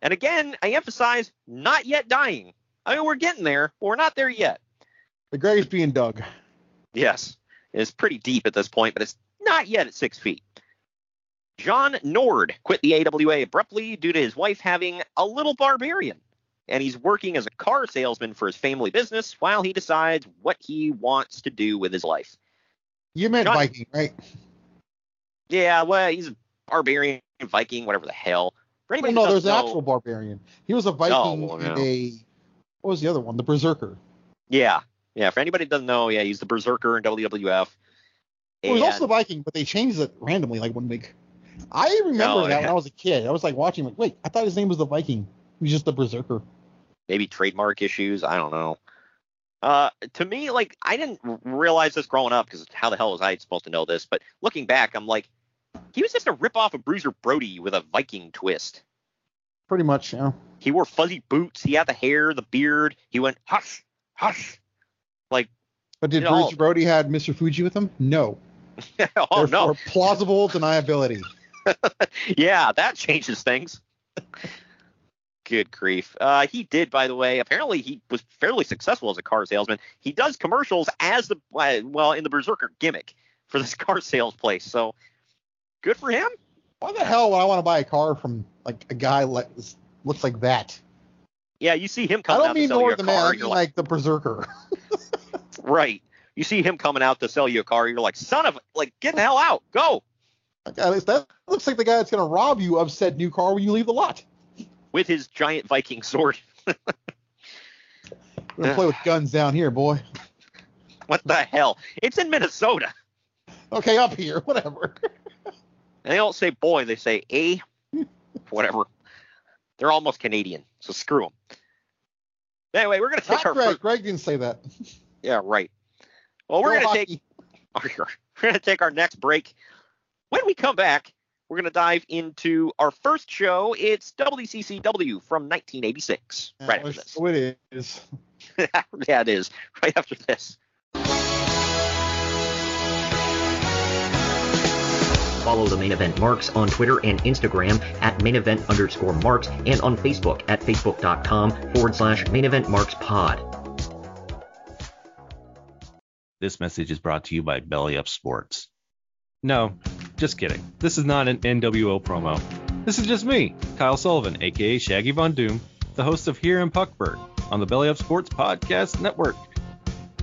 And again, I emphasize not yet dying. I mean, we're getting there, but we're not there yet. The grave's being dug. Yes, it's pretty deep at this point, but it's not yet at six feet. John Nord quit the AWA abruptly due to his wife having a little barbarian, and he's working as a car salesman for his family business while he decides what he wants to do with his life. You meant John- Viking, right? Yeah, well, he's a barbarian, Viking, whatever the hell. For Well, anybody no, there's an know- actual barbarian. He was a Viking oh, and no. a what was the other one? The Berserker. Yeah, yeah. For anybody who doesn't know, yeah, he's the berserker in WWF. He was also the Viking, but they changed it randomly like one week. I remember Oh, that when. I was a kid. I was like watching, like, wait, I thought his name was the Viking. He was just the Berserker. maybe trademark issues. I don't know. Uh, to me, like I didn't realize this growing up because how the hell was I supposed to know this? But looking back, I'm like, he was just a ripoff of Bruiser Brody with a Viking twist. Pretty much, yeah. He wore fuzzy boots. He had the hair, the beard. He went hush, hush. But did You know, Bruce Brody had Mr. Fuji with him? No. oh Therefore, no, plausible deniability. yeah, that changes things. Good grief. Uh, he did, by the way. Apparently, he was fairly successful as a car salesman. He does commercials as the uh, well in the Berserker gimmick for this car sales place. So good for him. Why the hell would I want to buy a car from like a guy like looks like that? Yeah, you see him I coming don't out to mean sell you a Lord the Man. I mean like, like the Berserker. Right. You see him coming out to sell you a car. You're like, son of, a- like, get the hell out, go. That looks like the guy that's going to rob you of said new car when you leave the lot. With his giant Viking sword. We're going to play with guns down here, boy. What the hell? It's in Minnesota. Okay, up here, whatever. And they don't say boy, they say a, whatever. They're almost Canadian, so screw them. Anyway, we're gonna take Not our Greg. first. Greg didn't say that. Yeah, right. Well, we're Go gonna take we're gonna take our next break. When we come back, we're gonna dive into our first show. It's WCCW from 1986. Right after this. So it is. yeah, it is. Right after this. Follow the main event marks on Twitter and Instagram at main event underscore marks and on Facebook at facebook.com forward slash main event marks pod. This message is brought to you by Belly Up Sports. No, just kidding. This is not an NWO promo. This is just me, Kyle Sullivan, aka Shaggy Von Doom, the host of Here in Puckburg on the Belly Up Sports Podcast Network.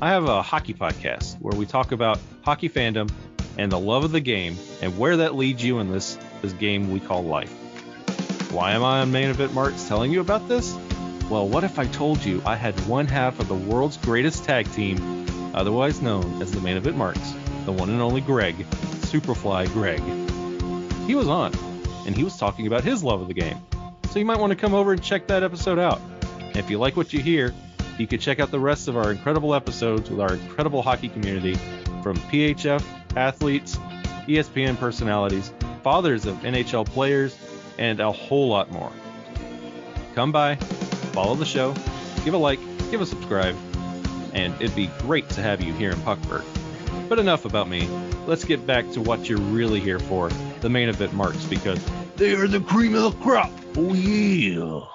I have a hockey podcast where we talk about hockey fandom and the love of the game and where that leads you in this, this game we call life. Why am I on Main Event Marks telling you about this? Well, what if I told you I had one half of the world's greatest tag team otherwise known as the main event marks, the one and only Greg, Superfly Greg. He was on, and he was talking about his love of the game. So you might want to come over and check that episode out. And if you like what you hear, you can check out the rest of our incredible episodes with our incredible hockey community from PHF athletes, ESPN personalities, fathers of NHL players, and a whole lot more. Come by, follow the show, give a like, give a subscribe, and it'd be great to have you here in Puckburg. But enough about me. Let's get back to what you're really here for, the main event marks, because they are the cream of the crop. Oh yeah.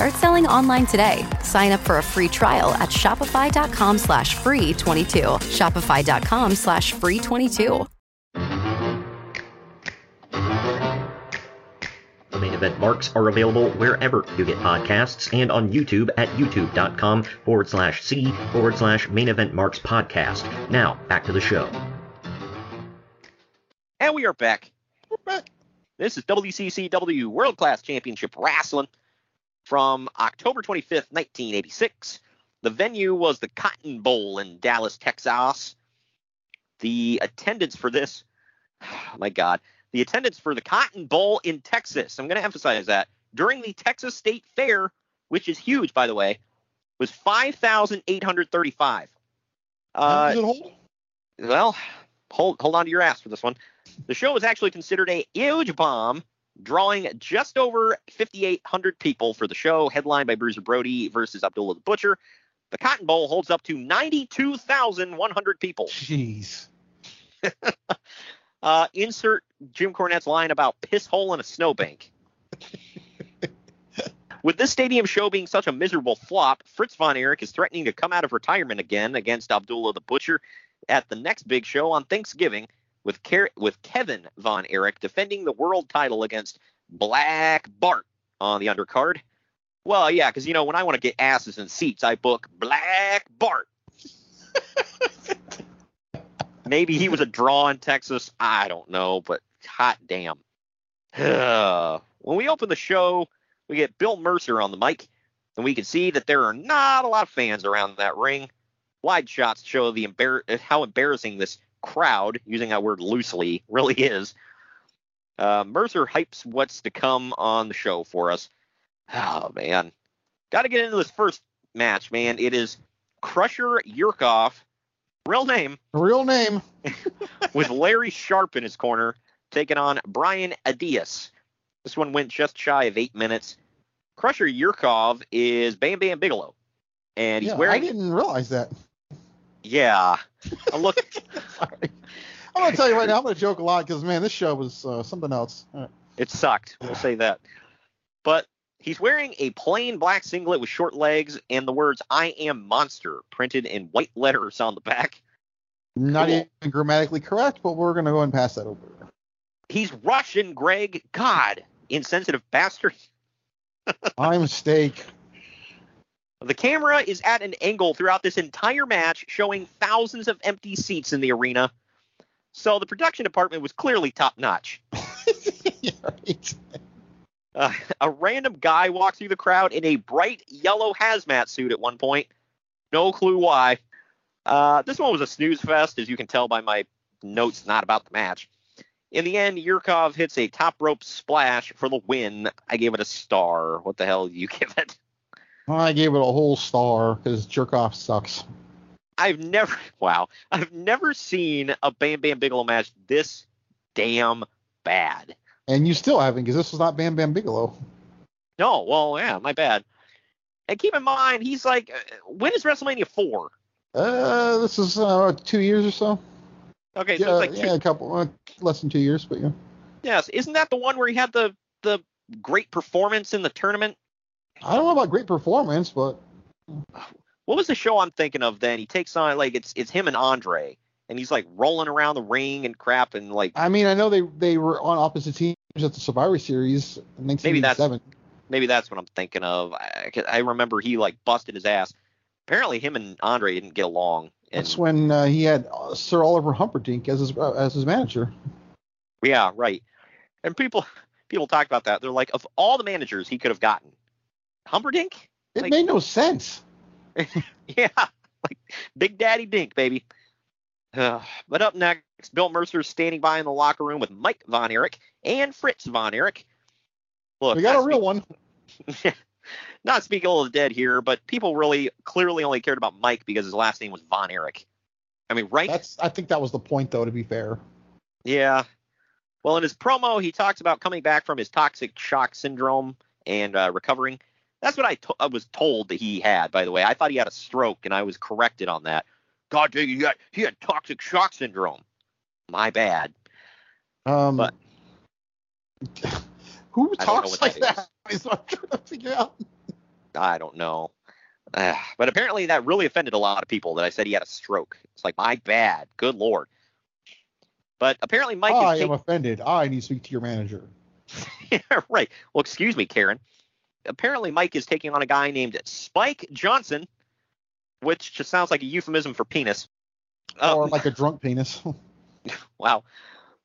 Start selling online today. Sign up for a free trial at shopify.com slash free 22. Shopify.com slash free 22. The main event marks are available wherever you get podcasts and on YouTube at youtube.com forward slash C forward slash main event marks podcast. Now, back to the show. And we are back. We're back. This is WCCW World Class Championship Wrestling from October 25th, 1986. The venue was the Cotton Bowl in Dallas, Texas. The attendance for this, oh my God, the attendance for the Cotton Bowl in Texas, I'm going to emphasize that, during the Texas State Fair, which is huge, by the way, was 5,835. Uh. Well, hold, hold on to your ass for this one. The show was actually considered a huge bomb, drawing just over 5,800 people for the show, headlined by Bruiser Brody versus Abdullah the Butcher. The Cotton Bowl holds up to 92,100 people. Jeez. uh, insert Jim Cornette's line about piss hole in a snowbank. With this stadium show being such a miserable flop, Fritz von Erich is threatening to come out of retirement again against Abdullah the Butcher at the next big show on Thanksgiving, with with Kevin von Erich defending the world title against Black Bart on the undercard. Well, yeah, because you know when I want to get asses in seats, I book Black Bart. Maybe he was a draw in Texas. I don't know, but hot damn. when we open the show, we get Bill Mercer on the mic, and we can see that there are not a lot of fans around that ring. Wide shots show the embar- how embarrassing this crowd, using that word loosely, really is. Uh, Mercer hypes what's to come on the show for us. Oh man, got to get into this first match, man. It is Crusher Yurkov, real name, real name, with Larry Sharpe in his corner, taking on Brian Adias. This one went just shy of eight minutes. Crusher Yurkov is Bam Bam Bigelow, and he's yeah, wearing. I didn't realize that. Yeah, look. Sorry. I'm gonna tell you right now. I'm gonna joke a lot because man, this show was uh, something else. Right. It sucked. We'll say that. But he's wearing a plain black singlet with short legs and the words "I am monster" printed in white letters on the back. Not cool. even grammatically correct, but we're gonna go and pass that over. He's Russian, Greg. God, insensitive bastard. My mistake. The camera is at an angle throughout this entire match, showing thousands of empty seats in the arena. So the production department was clearly top notch. right. uh, a random guy walks through the crowd in a bright yellow hazmat suit at one point. No clue why. Uh, this one was a snooze fest, as you can tell by my notes not about the match. In the end, Yurkov hits a top rope splash for the win. I gave it a star. What the hell do you give it? I gave it a whole star because Jerkoff sucks. I've never, wow, I've never seen a Bam Bam Bigelow match this damn bad. And you still haven't because this was not Bam Bam Bigelow. No, well, yeah, my bad. And keep in mind, he's like, uh, when is WrestleMania 4? Uh, this is uh, two years or so. Okay, so yeah, it's like two, yeah, a couple, uh, less than two years, but yeah. yes, isn't that the one where he had the the great performance in the tournament? I don't know about great performance, but What was the show I'm thinking of then? He takes on like it's it's him and Andre, and he's like rolling around the ring and crap, and like I mean, I know they they were on opposite teams at the Survivor Series in maybe that's maybe that's what I'm thinking of. I, I remember he like busted his ass. Apparently, him and Andre didn't get along. And That's when uh, he had uh, Sir Oliver Humperdink as his uh, as his manager. Yeah, right. And people people talk about that. They're like, of all the managers he could have gotten, Humperdink? It Like- made no sense. yeah, like Big Daddy Dink, baby. Uh, but up next, Bill Mercer's standing by in the locker room with Mike Von Erich and Fritz Von Erich. Look, we got a real one. not speak- speaking of the dead here, but people really clearly only cared about Mike because his last name was Von Erich. I mean, right? That's I think that was the point though. To be fair, Yeah. Well, in his promo, he talks about coming back from his toxic shock syndrome and uh, recovering. That's what I, to- I was told that he had, by the way. I thought he had a stroke, and I was corrected on that. God dang, he had, he had toxic shock syndrome. My bad. um, But- who talks like that that? Is what I'm trying to figure out. I don't know. Uh, but apparently that really offended a lot of people that I said he had a stroke. It's like, my bad. Good Lord. But apparently Mike I is am taking offended. I need to speak to your manager. Yeah, right. Well, excuse me, Karen. Apparently, Mike is taking on a guy named Spike Johnson, which just sounds like a euphemism for penis. Uh, or like a drunk penis. wow.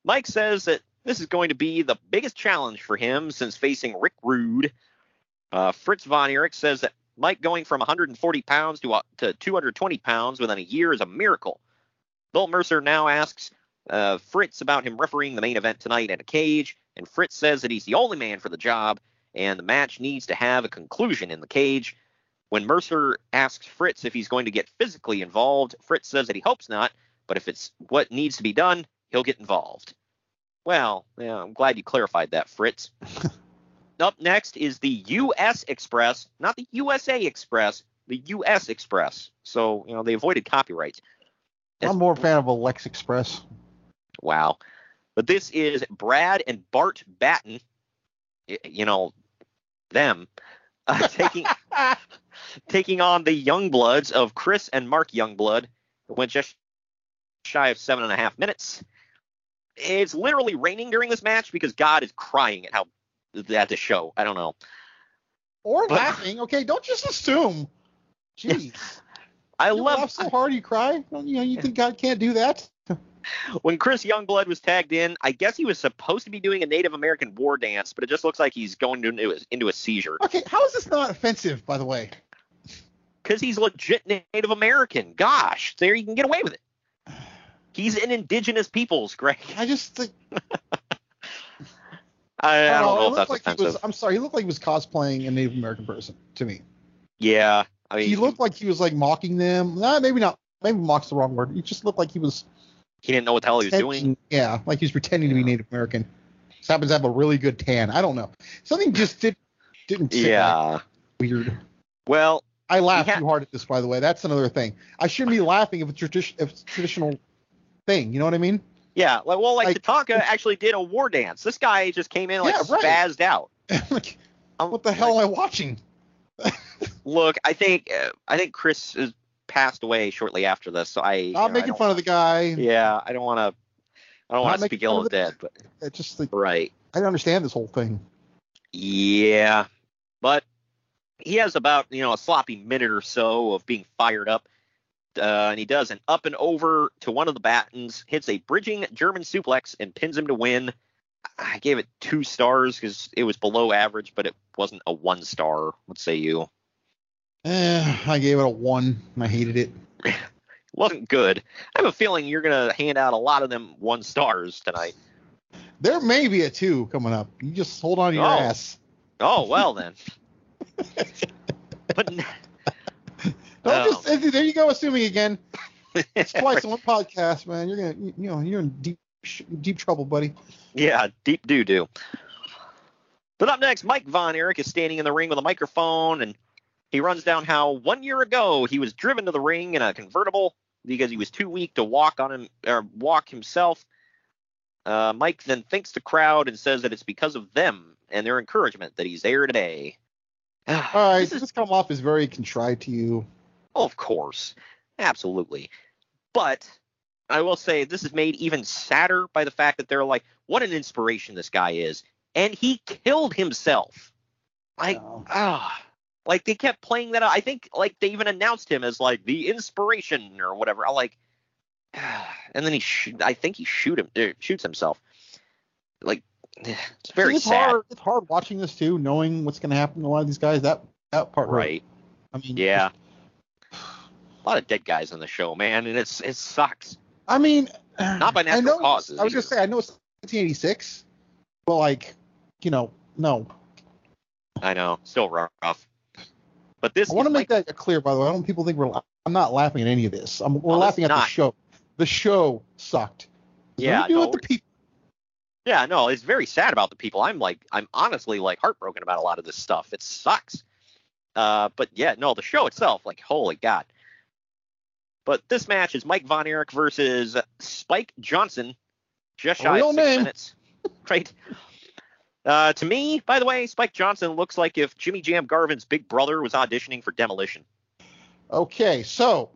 Mike says that this is going to be the biggest challenge for him since facing Rick Rude. Uh, Fritz Von Erich says that Mike going from 140 pounds to, uh, to 220 pounds within a year is a miracle. Bill Mercer now asks uh, Fritz about him refereeing the main event tonight in a cage, and Fritz says that he's the only man for the job, and the match needs to have a conclusion in the cage. When Mercer asks Fritz if he's going to get physically involved, Fritz says that he hopes not, but if it's what needs to be done, he'll get involved. Well, yeah, I'm glad you clarified that, Fritz. Up next is the U.S. Express, not the USA Express, the U.S. Express. So, you know, they avoided copyright. I'm more a fan of a Lex Express. Wow. But this is Brad and Bart Batten, you know, them, uh, taking taking on the Youngbloods of Chris and Mark Youngblood. It went just shy of seven and a half minutes. It's literally raining during this match because God is crying at how at the show. I don't know. Or But- laughing. Okay, don't just assume. Jeez. I you love laugh so hard you cry. Don't You know, you think God can't do that? When Chris Youngblood was tagged in. I guess he was supposed to be doing a Native American war dance, but it just looks like he's going into a, into a seizure Okay, how is this not offensive, by the way? because he's legit Native American. Gosh, there you can get away with it. He's an indigenous peoples, Greg. I just think I, I don't know it if that's like offensive. he was. I'm sorry, he looked like he was cosplaying a Native American person to me. Yeah, I mean, He looked like he was like mocking them. Nah, maybe not. Maybe mock's the wrong word. He just looked like he was. He didn't know what the hell he was doing. Yeah, like he was pretending to be Native American. Just happens to have a really good tan. I don't know. Something just did didn't. Yeah. Weird. Well, I laughed He too hard at this, by the way. That's another thing. I shouldn't be laughing if it's tradition, if it's a traditional thing. You know what I mean? yeah, like well, like, Like- Tatanka actually did a war dance. This guy just came in like Yeah, right. spazzed out. like, I'm what the hell am I watching? Look, I think uh, I think Chris has passed away shortly after this, so I. you know, I Not making don't- fun of the guy. Yeah, I don't want to. I don't want to speak ill of dead, but It just like right. I don't understand this whole thing. Yeah, but he has about you know a sloppy minute or so of being fired up, uh, and he does an up and over to one of the Battens, hits a bridging German suplex, and pins him to win. I gave it two stars because it was below average, but it wasn't a one star. What say you? Eh, I gave it a one. I hated it. wasn't good. I have a feeling you're gonna hand out a lot of them one stars tonight. There may be a two coming up. You just hold on to your Oh. ass. Oh well then. but Don't Oh. just there you go assuming again. It's twice in one podcast, man. You're gonna you, you know you're in deep deep trouble, buddy. Yeah, deep doo doo. But up next, Mike Von Erich is standing in the ring with a microphone, and he runs down how one year ago he was driven to the ring in a convertible because he was too weak to walk on him or walk himself. Uh, Mike then thanks the crowd and says that it's because of them and their encouragement that he's there today. All right, this, is come off as very contrite to you. Of course, absolutely. But I will say this is made even sadder by the fact that they're like, what an inspiration this guy is, and he killed himself. Like, ah, like they kept playing that. I think like they even announced him as like the inspiration or whatever. I like, and then he, sh- I think he shoot him, er, shoots himself. Like, it's very See, it's sad. hard. It's hard watching this too, knowing what's gonna happen to a lot of these guys. That that part. Right. I mean, Yeah. A lot of dead guys on the show, man, and it's it sucks. I mean, Not by I natural know. causes. I was gonna say I know it's 1986, but like, you know, no. I know, still rough. But this I want to make that clear, by the way. I don't want people think we're. I'm not laughing at any of this. I'm, we're Oh, laughing at the show. The show sucked. Yeah, do no, the people. Yeah, no, it's very sad about the people. I'm like, I'm honestly like heartbroken about a lot of this stuff. It sucks. Uh, but yeah, no, the show itself, like, holy god. But this match is Mike Von Erich versus Spike Johnson, just shy Real of six name. minutes. right. Uh, to me, by the way, Spike Johnson looks like if Jimmy Jam Garvin's big brother was auditioning for Demolition. Okay, so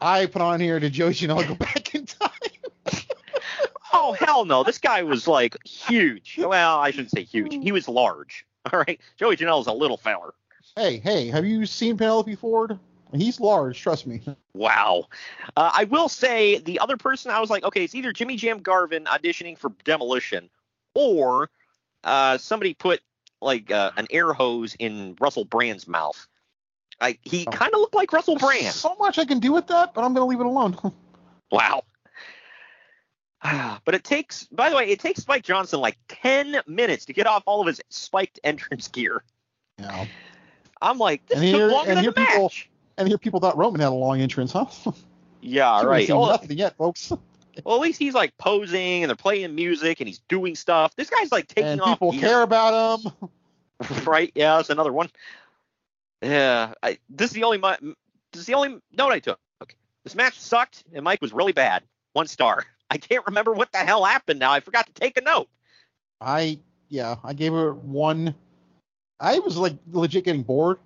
I put on here to Joey Janela go back in time. Oh hell no! This guy was like huge. Well, I shouldn't say huge. He was large. All right, Joey Janela's a little feller. Hey, hey, have you seen Penelope Ford? He's large, trust me. Wow. Uh, I will say the other person I was like, okay, it's either Jimmy Jam Garvin auditioning for Demolition, or uh, somebody put like uh, an air hose in Russell Brand's mouth. I, he kind of looked like Russell Brand. So much I can do with that, but I'm gonna leave it alone. Wow. But it takes, by the way, it takes Spike Johnson like 10 minutes to get off all of his spiked entrance gear. Yeah. I'm like, this and took here, longer and than here the match. people, and here people thought Roman had a long entrance, huh? Yeah, right. Oh, nothing yet, folks. Well, at least he's like posing and they're playing music and he's doing stuff. This guy's like taking and off people gear. care about him. right? Yeah, that's another one. Yeah, I, this is the only mi- this is the only note I took. This match sucked and Mike was really bad. One star. I can't remember what the hell happened now. I forgot to take a note. I yeah, I gave her one. I was like legit getting bored.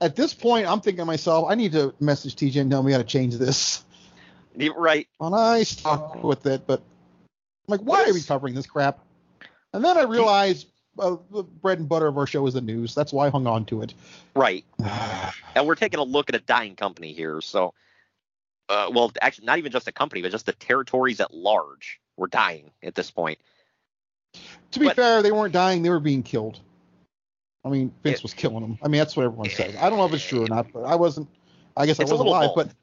At this point, I'm thinking to myself, I need to message TJ and tell him we got to change this. You- Right. And I stuck with it, but I'm like, why are we covering this crap? And then I realized uh, the bread and butter of our show is the news. That's why I hung on to it. Right. and we're taking a look at a dying company here. So, uh, well, actually, not even just a company, but just the territories at large. We're dying at this point. To be fair, they weren't dying; they were being killed. I mean, Vince was killing them. I mean, that's what everyone says. I don't know if it's true or not, but I wasn't. I guess I wasn't alive, both. but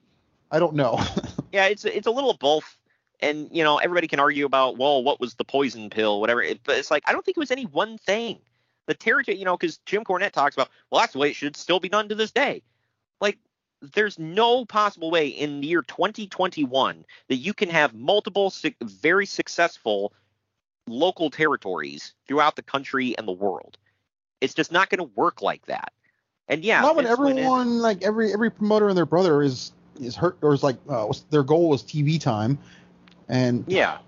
I don't know. Yeah, it's it's a little of both. And you know, everybody can argue about, well, what was the poison pill, whatever. It, but it's like I don't think it was any one thing. The territory, you know, because Jim Cornette talks about, well, that's the way it should still be done to this day. Like, there's no possible way in the year 2021 that you can have multiple very successful local territories throughout the country and the world. It's just not going to work like that. And yeah, not when Vince went in- everyone, like every every promoter and their brother is is hurt or is like uh, their goal was TV time, and Yeah.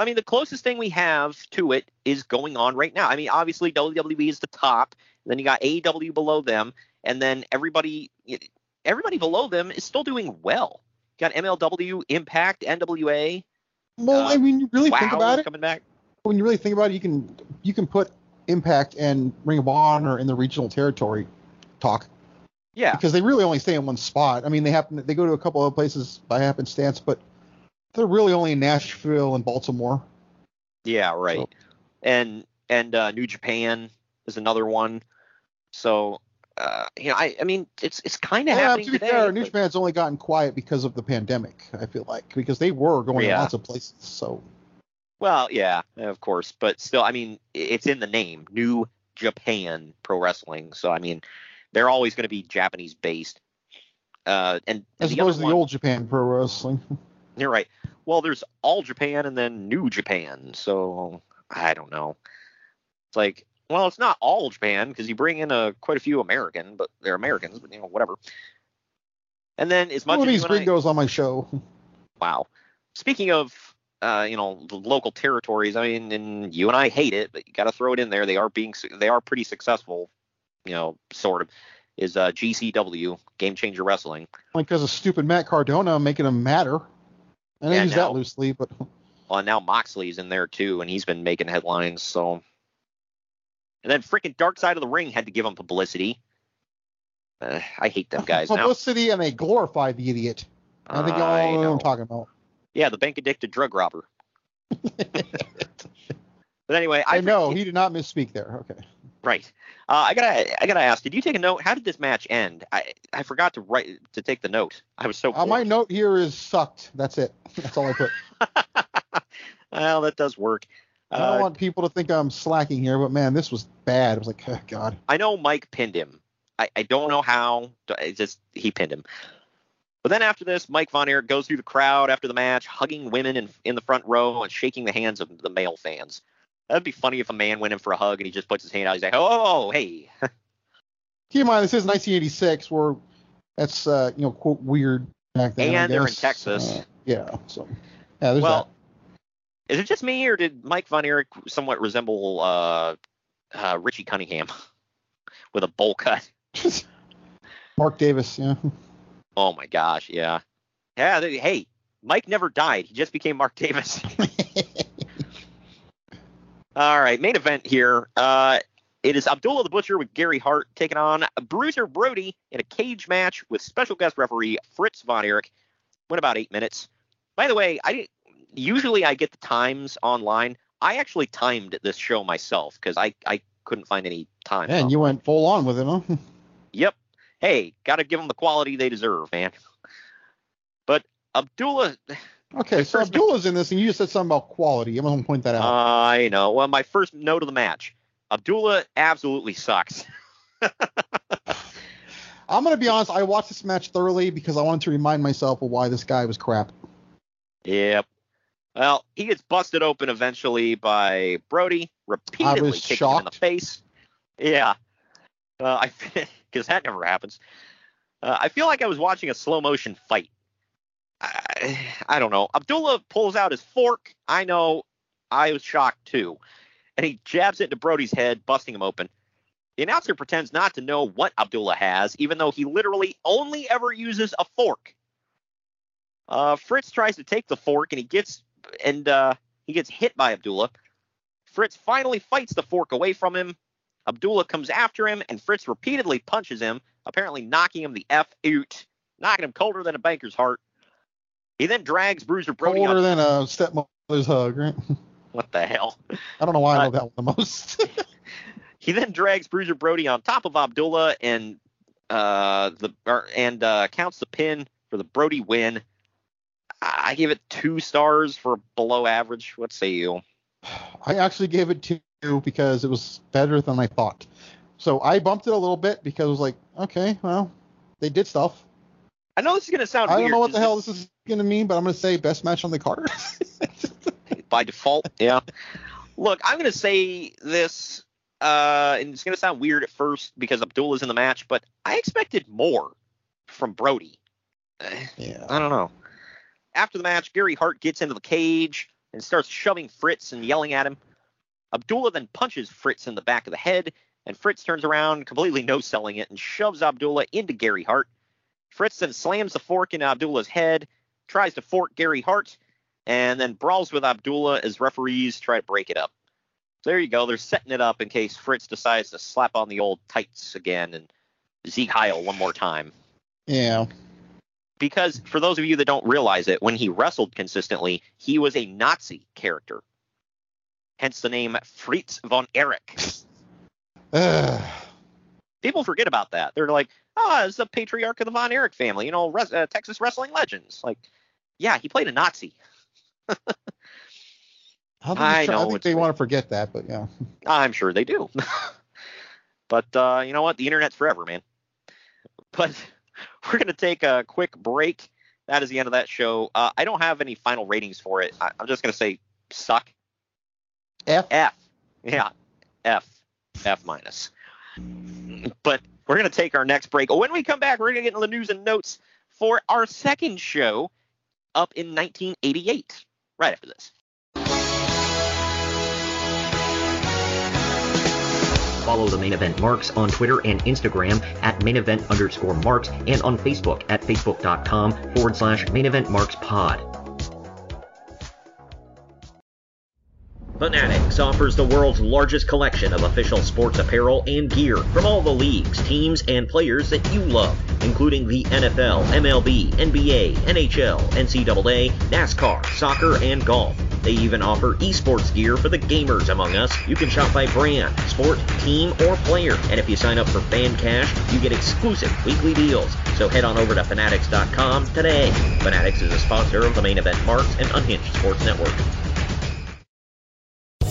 I mean, the closest thing we have to it is going on right now. I mean, obviously WWE is the top, then you got AEW below them, and then everybody everybody below them is still doing well. You got MLW, Impact, NWA. Well, I mean, you really wow, think about it. coming back. When you really think about it, you can you can put Impact and Ring of Honor in the regional territory talk Yeah. because they really only stay in one spot. I mean, they happen they go to a couple of places by happenstance, but they're really only in Nashville and Baltimore. Yeah, right. And and uh, New Japan is another one. So uh, you know, I, I mean, it's it's kind of Yeah, happening to be today. fair, New Japan's only gotten quiet because of the pandemic. I feel like because they were going Yeah. to lots of places. So Well, yeah, of course, but still, I mean, it's in the name, New Japan Pro Wrestling. So I mean, they're always going to be Japanese based. Uh, and as opposed to one, the old Japan Pro Wrestling. you're right. Well, there's All Japan and then New Japan. So I don't know. It's like, well, it's not all Japan because you bring in a quite a few American, but they're Americans, but you know, whatever. And then as much One of as these gringos on my show. Wow. Speaking of, uh, you know, the local territories, I mean, and you and I hate it, but you got to throw it in there. They are being, they are pretty successful, you know, sort of. Is uh, GCW Game Changer Wrestling? Like because of stupid Matt Cardona making him matter. And I Yeah, use now- that loosely, but Well, and now Moxley's in there too, and he's been making headlines. So, and then freaking Dark Side of the Ring had to give him publicity. Uh, I hate them guys now. publicity and they glorify the idiot. I think y'all I know what. I'm talking about. Yeah, the bank addicted drug robber. but anyway, I I know he did not misspeak there. Okay. Right. Uh, I gotta, I gotta ask. Did you take a note? How did this match end? I, I forgot to write to take the note. I was so. Uh, my note here is sucked. That's it. That's all I put. well, that does work. I don't Uh, want people to think I'm slacking here, but man, this was bad. I was like, oh, God. I know Mike pinned him. I, I don't know how. It's just he pinned him. But then after this, Mike Von Erich goes through the crowd after the match, hugging women in, in the front row and shaking the hands of the male fans. That'd be funny if a man went in for a hug and he just puts his hand out. He's like, "Oh, hey." Keep in mind, this is 1986, where that's uh, you know quote weird back then. And they're in. Texas. Uh, yeah. So yeah, there's well, is it just me or did Mike Von Erich somewhat resemble uh, uh, Richie Cunningham with a bowl cut? Mark Davis. Yeah. Oh my gosh, yeah, yeah. They, hey, Mike never died. He just became Mark Davis. All right, main event here. Uh, it is Abdullah the Butcher with Gary Hart taking on Bruiser Brody in a cage match with special guest referee Fritz Von Erich. Went about eight minutes. By the way, I usually I get the times online. I actually timed this show myself because I, I couldn't find any time. Man, you went full on with it, huh? Yep. Hey, got to give them the quality they deserve, man. But Abdullah, Okay, so Abdullah's in this, and you just said something about quality. I'm gonna point that out. I know. Well, my first note of the match, Abdullah absolutely sucks. I'm gonna be honest. I watched this match thoroughly because I wanted to remind myself of why this guy was crap. Yep. Well, he gets busted open eventually by Brody, repeatedly was kicking him in the shocked. face. Yeah. Uh, I because that never happens. Uh, I feel like I was watching a slow motion fight. I, don't know. Abdullah pulls out his fork. I know. I was shocked too, and he jabs it into Brody's head, busting him open. The announcer pretends not to know what Abdullah has, even though he literally only ever uses a fork. Uh, Fritz tries to take the fork and he gets and uh, he gets hit by Abdullah. Fritz finally fights the fork away from him. Abdullah comes after him and Fritz repeatedly punches him, apparently knocking him the f out, knocking him colder than a banker's heart. He then drags Bruiser Brody Colder on. than a stepmother's hug, right? what the hell? I don't know why I Uh, love that one the most. He then drags Bruiser Brody on top of Abdullah and uh, the or, and uh, counts the pin for the Brody win. I give it two stars for below average. What say you? I actually gave it two because it was better than I thought. So I bumped it a little bit because it was like, okay, well, they did stuff. I know this is gonna sound I weird. don't know what the hell this is gonna mean, but I'm gonna say best match on the card. by default. Yeah. Look, I'm gonna say this, uh, and it's gonna sound weird at first because Abdullah's in the match, but I expected more from Brody. Eh, yeah. I don't know. After the match, Gary Hart gets into the cage and starts shoving Fritz and yelling at him. Abdullah then punches Fritz in the back of the head, and Fritz turns around, completely no selling it, and shoves Abdullah into Gary Hart. Fritz then slams the fork into Abdullah's head, tries to fork Gary Hart, and then brawls with Abdullah as referees try to break it up. So there you go. They're setting it up in case Fritz decides to slap on the old tights again and Sieg Heil one more time yeah. because for those of you that don't realize it, when he wrestled consistently, he was a Nazi character. Hence the name Fritz von Erich. People forget about that. They're like, oh, it's the patriarch of the Von Erich family, you know, res- uh, Texas wrestling legends. Like, yeah, he played a Nazi. I, I it's- I know, think they weird. want to forget that, but yeah. I'm sure they do. but uh, you know what? The internet's forever, man. But we're gonna take a quick break. That is the end of that show. Uh, I don't have any final ratings for it. I, I'm just gonna say suck. F. F. Yeah. F. F minus. But we're gonna take our next break. When we come back, we're gonna get into the news and notes for our second show up in 1988. Right after this. Follow the main event marks on Twitter and Instagram at main event underscore marks and on Facebook at facebook.com forward slash main event marks pod. Fanatics offers the world's largest collection of official sports apparel and gear from all the leagues, teams, and players that you love, including the NFL, MLB, NBA, NHL, NCAA, NASCAR, soccer, and golf. They even offer esports gear for the gamers among us. You can shop by brand, sport, team, or player. And if you sign up for Fan Cash, you get exclusive weekly deals. So head on over to fanatics.com today. Fanatics is a sponsor of the main event Marks and Unhinged Sports Network.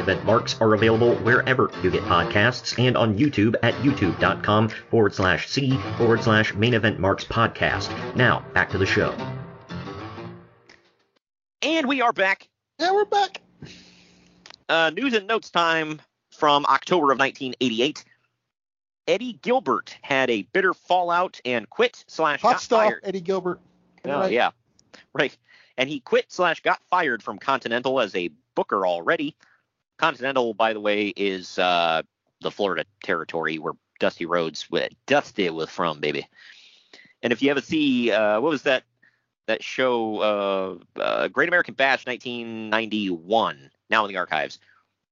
Event marks are available wherever you get podcasts and on YouTube at youtube.com forward slash C forward slash main event marks podcast. Now, back to the show. And we are back. Yeah, we're back. Uh, news and notes time from October of 1988. Eddie Gilbert had a bitter fallout and quit slash Hot got stuff, fired. Eddie Gilbert. Oh, Right. yeah. Right. And he quit slash got fired from Continental as a booker already. Continental, by the way, is uh, the Florida territory where Dusty Rhodes, Dusty was from, baby. And if you ever see, uh, what was that that show, uh, uh, Great American Bash 1991, now in the archives.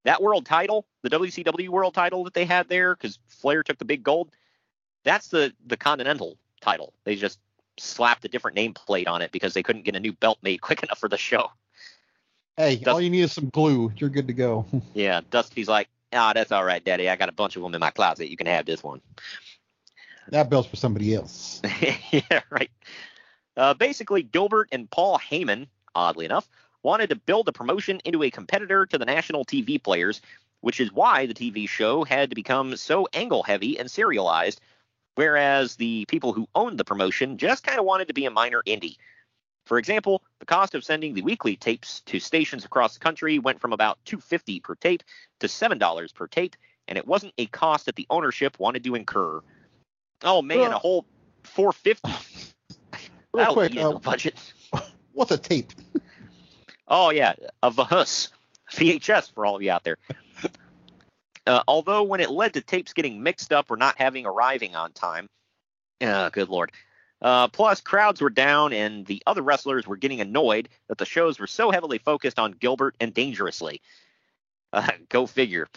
That world title, the WCW world title that they had there, because Flair took the big gold, that's the the Continental title. They just slapped a different nameplate on it because they couldn't get a new belt made quick enough for the show. Hey, all you need is some glue. You're good to go. Yeah, Dusty's like, ah, that's all right, Daddy. I got a bunch of them in my closet. You can have this one. that belt's for somebody else. yeah, right. Uh, basically, Gilbert and Paul Heyman, oddly enough, wanted to build the promotion into a competitor to the national TV players, which is why the TV show had to become so angle heavy and serialized, whereas the people who owned the promotion just kind of wanted to be a minor indie. For example, the cost of sending the weekly tapes to stations across the country went from about 250 per tape to $7 per tape, and it wasn't a cost that the ownership wanted to incur. Oh man, a whole 450. Real That'll quick, into uh, the budget. What's a tape? Oh yeah, a VHS, VHS for all of you out there. Uh, although when it led to tapes getting mixed up or not having arriving on time, uh, good lord. Uh, plus, crowds were down, and the other wrestlers were getting annoyed that the shows were so heavily focused on Gilbert and Dangerously. Uh, go figure.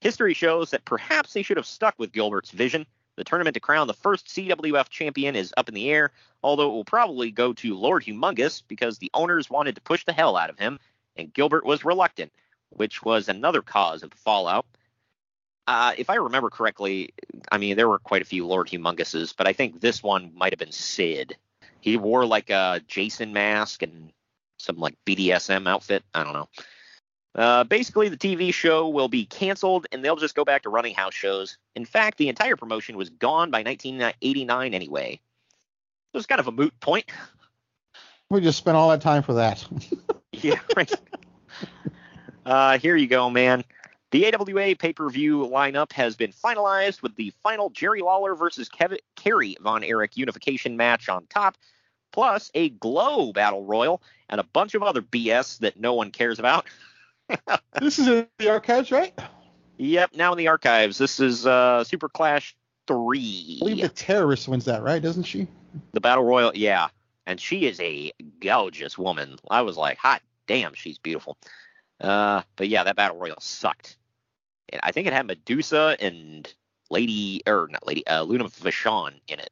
History shows that perhaps they should have stuck with Gilbert's vision. The tournament to crown the first CWF champion is up in the air, although it will probably go to Lord Humongous because the owners wanted to push the hell out of him, and Gilbert was reluctant, which was another cause of the fallout. Uh, if I remember correctly, I mean, there were quite a few Lord Humongouses, but I think this one might have been Sid. He wore like a Jason mask and some like BDSM outfit. I don't know. Uh, basically, the TV show will be canceled and they'll just go back to running house shows. In fact, the entire promotion was gone by 1989 anyway. So it's kind of a moot point. We just spent all that time for that. yeah, right. uh, here you go, man. The AWA pay-per-view lineup has been finalized with the final Jerry Lawler versus Kevin Kerry Von Erich unification match on top, plus a Glow Battle Royal and a bunch of other BS that no one cares about. this is in the archives, right? Yep, now in the archives. This is uh, Super Clash 3. I believe the terrorist wins that, right? Doesn't she? The Battle Royal, yeah. And she is a gorgeous woman. I was like, hot damn, she's beautiful. Uh, but yeah, that Battle Royal sucked. I think it had Medusa and Lady, or not Lady, uh, Luna Vachon in it.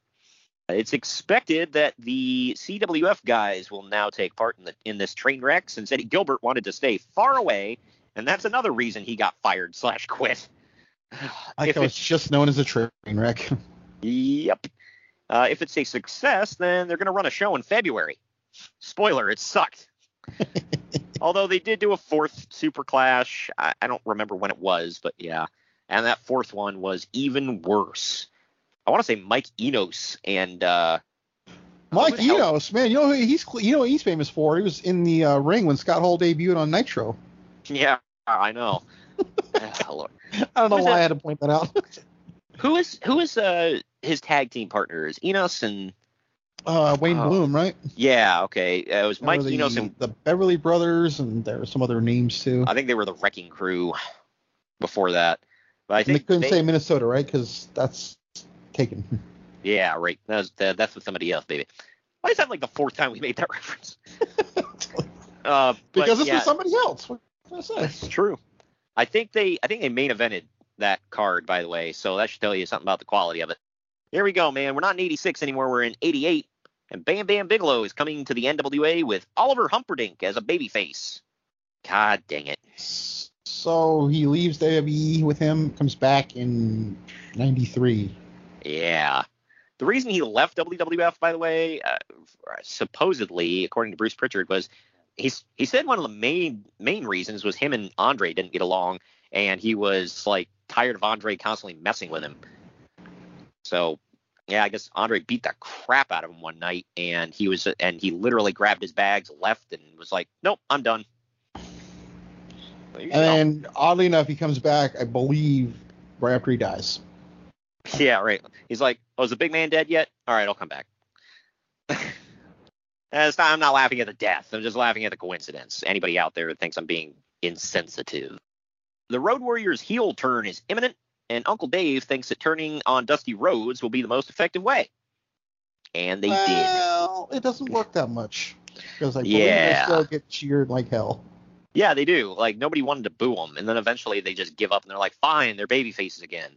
It's expected that the CWF guys will now take part in the in this train wreck since Eddie Gilbert wanted to stay far away, and that's another reason he got fired slash quit. I think it's just known as a train wreck. yep. Uh, if it's a success, then they're going to run a show in February. Spoiler, it sucked. Although they did do a fourth Super Clash. I, I, don't remember when it was, but yeah. And that fourth one was even worse. I want to say Mike Enos and uh, Mike Enos, man, you know he's you know what he's famous for? He was in the uh, ring when Scott Hall debuted on Nitro. Yeah, I know. I don't know Who's why that? I had to point that out. who is who is uh his tag team partners? Enos and uh, Wayne oh. Bloom, right? Yeah, okay. Uh, it was Mike the, Enos and the Beverly Brothers, and there were some other names too. I think they were the Wrecking Crew before that. But I think they couldn't they, say Minnesota, right? Because that's taken. Yeah, right. That's that's with somebody else, baby. Why is that like the fourth time we made that reference? uh, because it's yeah, with somebody else. What can I say? That's true. I think they I think they main evented that card, by the way. So that should tell you something about the quality of it. Here we go, man. We're not in 86 anymore. We're in 88. And Bam Bam Bigelow is coming to the NWA with Oliver Humperdink as a babyface. God dang it. So he leaves WWE with him, comes back in 93. Yeah. The reason he left WWF, by the way, uh, supposedly, according to Bruce Pritchard, was he's he said one of the main main reasons was him and Andre didn't get along, and he was like tired of Andre constantly messing with him. So yeah, I guess Andre beat the crap out of him one night, and he was and he literally grabbed his bags, left, and was like, "Nope, I'm done." And then, oddly enough, he comes back, I believe, right after he dies. Yeah, right. He's like, "Oh, is the big man dead yet? All right, I'll come back." not, I'm not laughing at the death. I'm just laughing at the coincidence. Anybody out there that thinks I'm being insensitive? The Road Warriors heel turn is imminent, and Uncle Dave thinks that turning on Dusty Rhodes will be the most effective way. And they well, did. Well, it doesn't work that much because I yeah. they still get cheered like hell. Yeah, they do. Like nobody wanted to boo them, and then eventually they just give up and they're like, "Fine, they're baby faces again."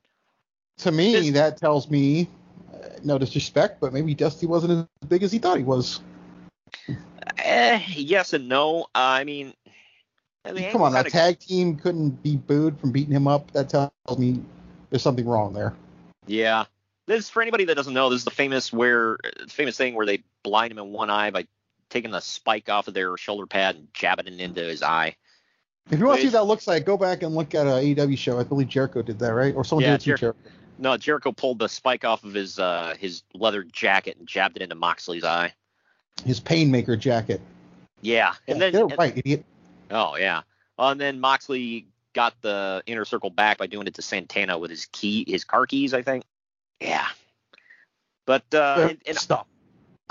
To me, this, that tells me, uh, no disrespect, but maybe Dusty wasn't as big as he thought he was. Eh, yes and no. Uh, I mean, I mean, come on, a tag team couldn't be booed from beating him up. That tells me there's something wrong there. Yeah. This for anybody that doesn't know, this is the famous where famous thing where they blind him in one eye by taking the spike off of their shoulder pad and jabbing it into his eye. If you want to see what that looks like, go back and look at an AEW show. I believe Jericho did that, right? Or someone yeah, did it Jer- Jericho. No, Jericho pulled the spike off of his uh, his leather jacket and jabbed it into Moxley's eye. His painmaker jacket. Yeah, and yeah, then they're right, idiot. Oh yeah, uh, and then Moxley got the inner circle back by doing it to Santana with his key, his car keys, I think. Yeah. But uh, and, and stop.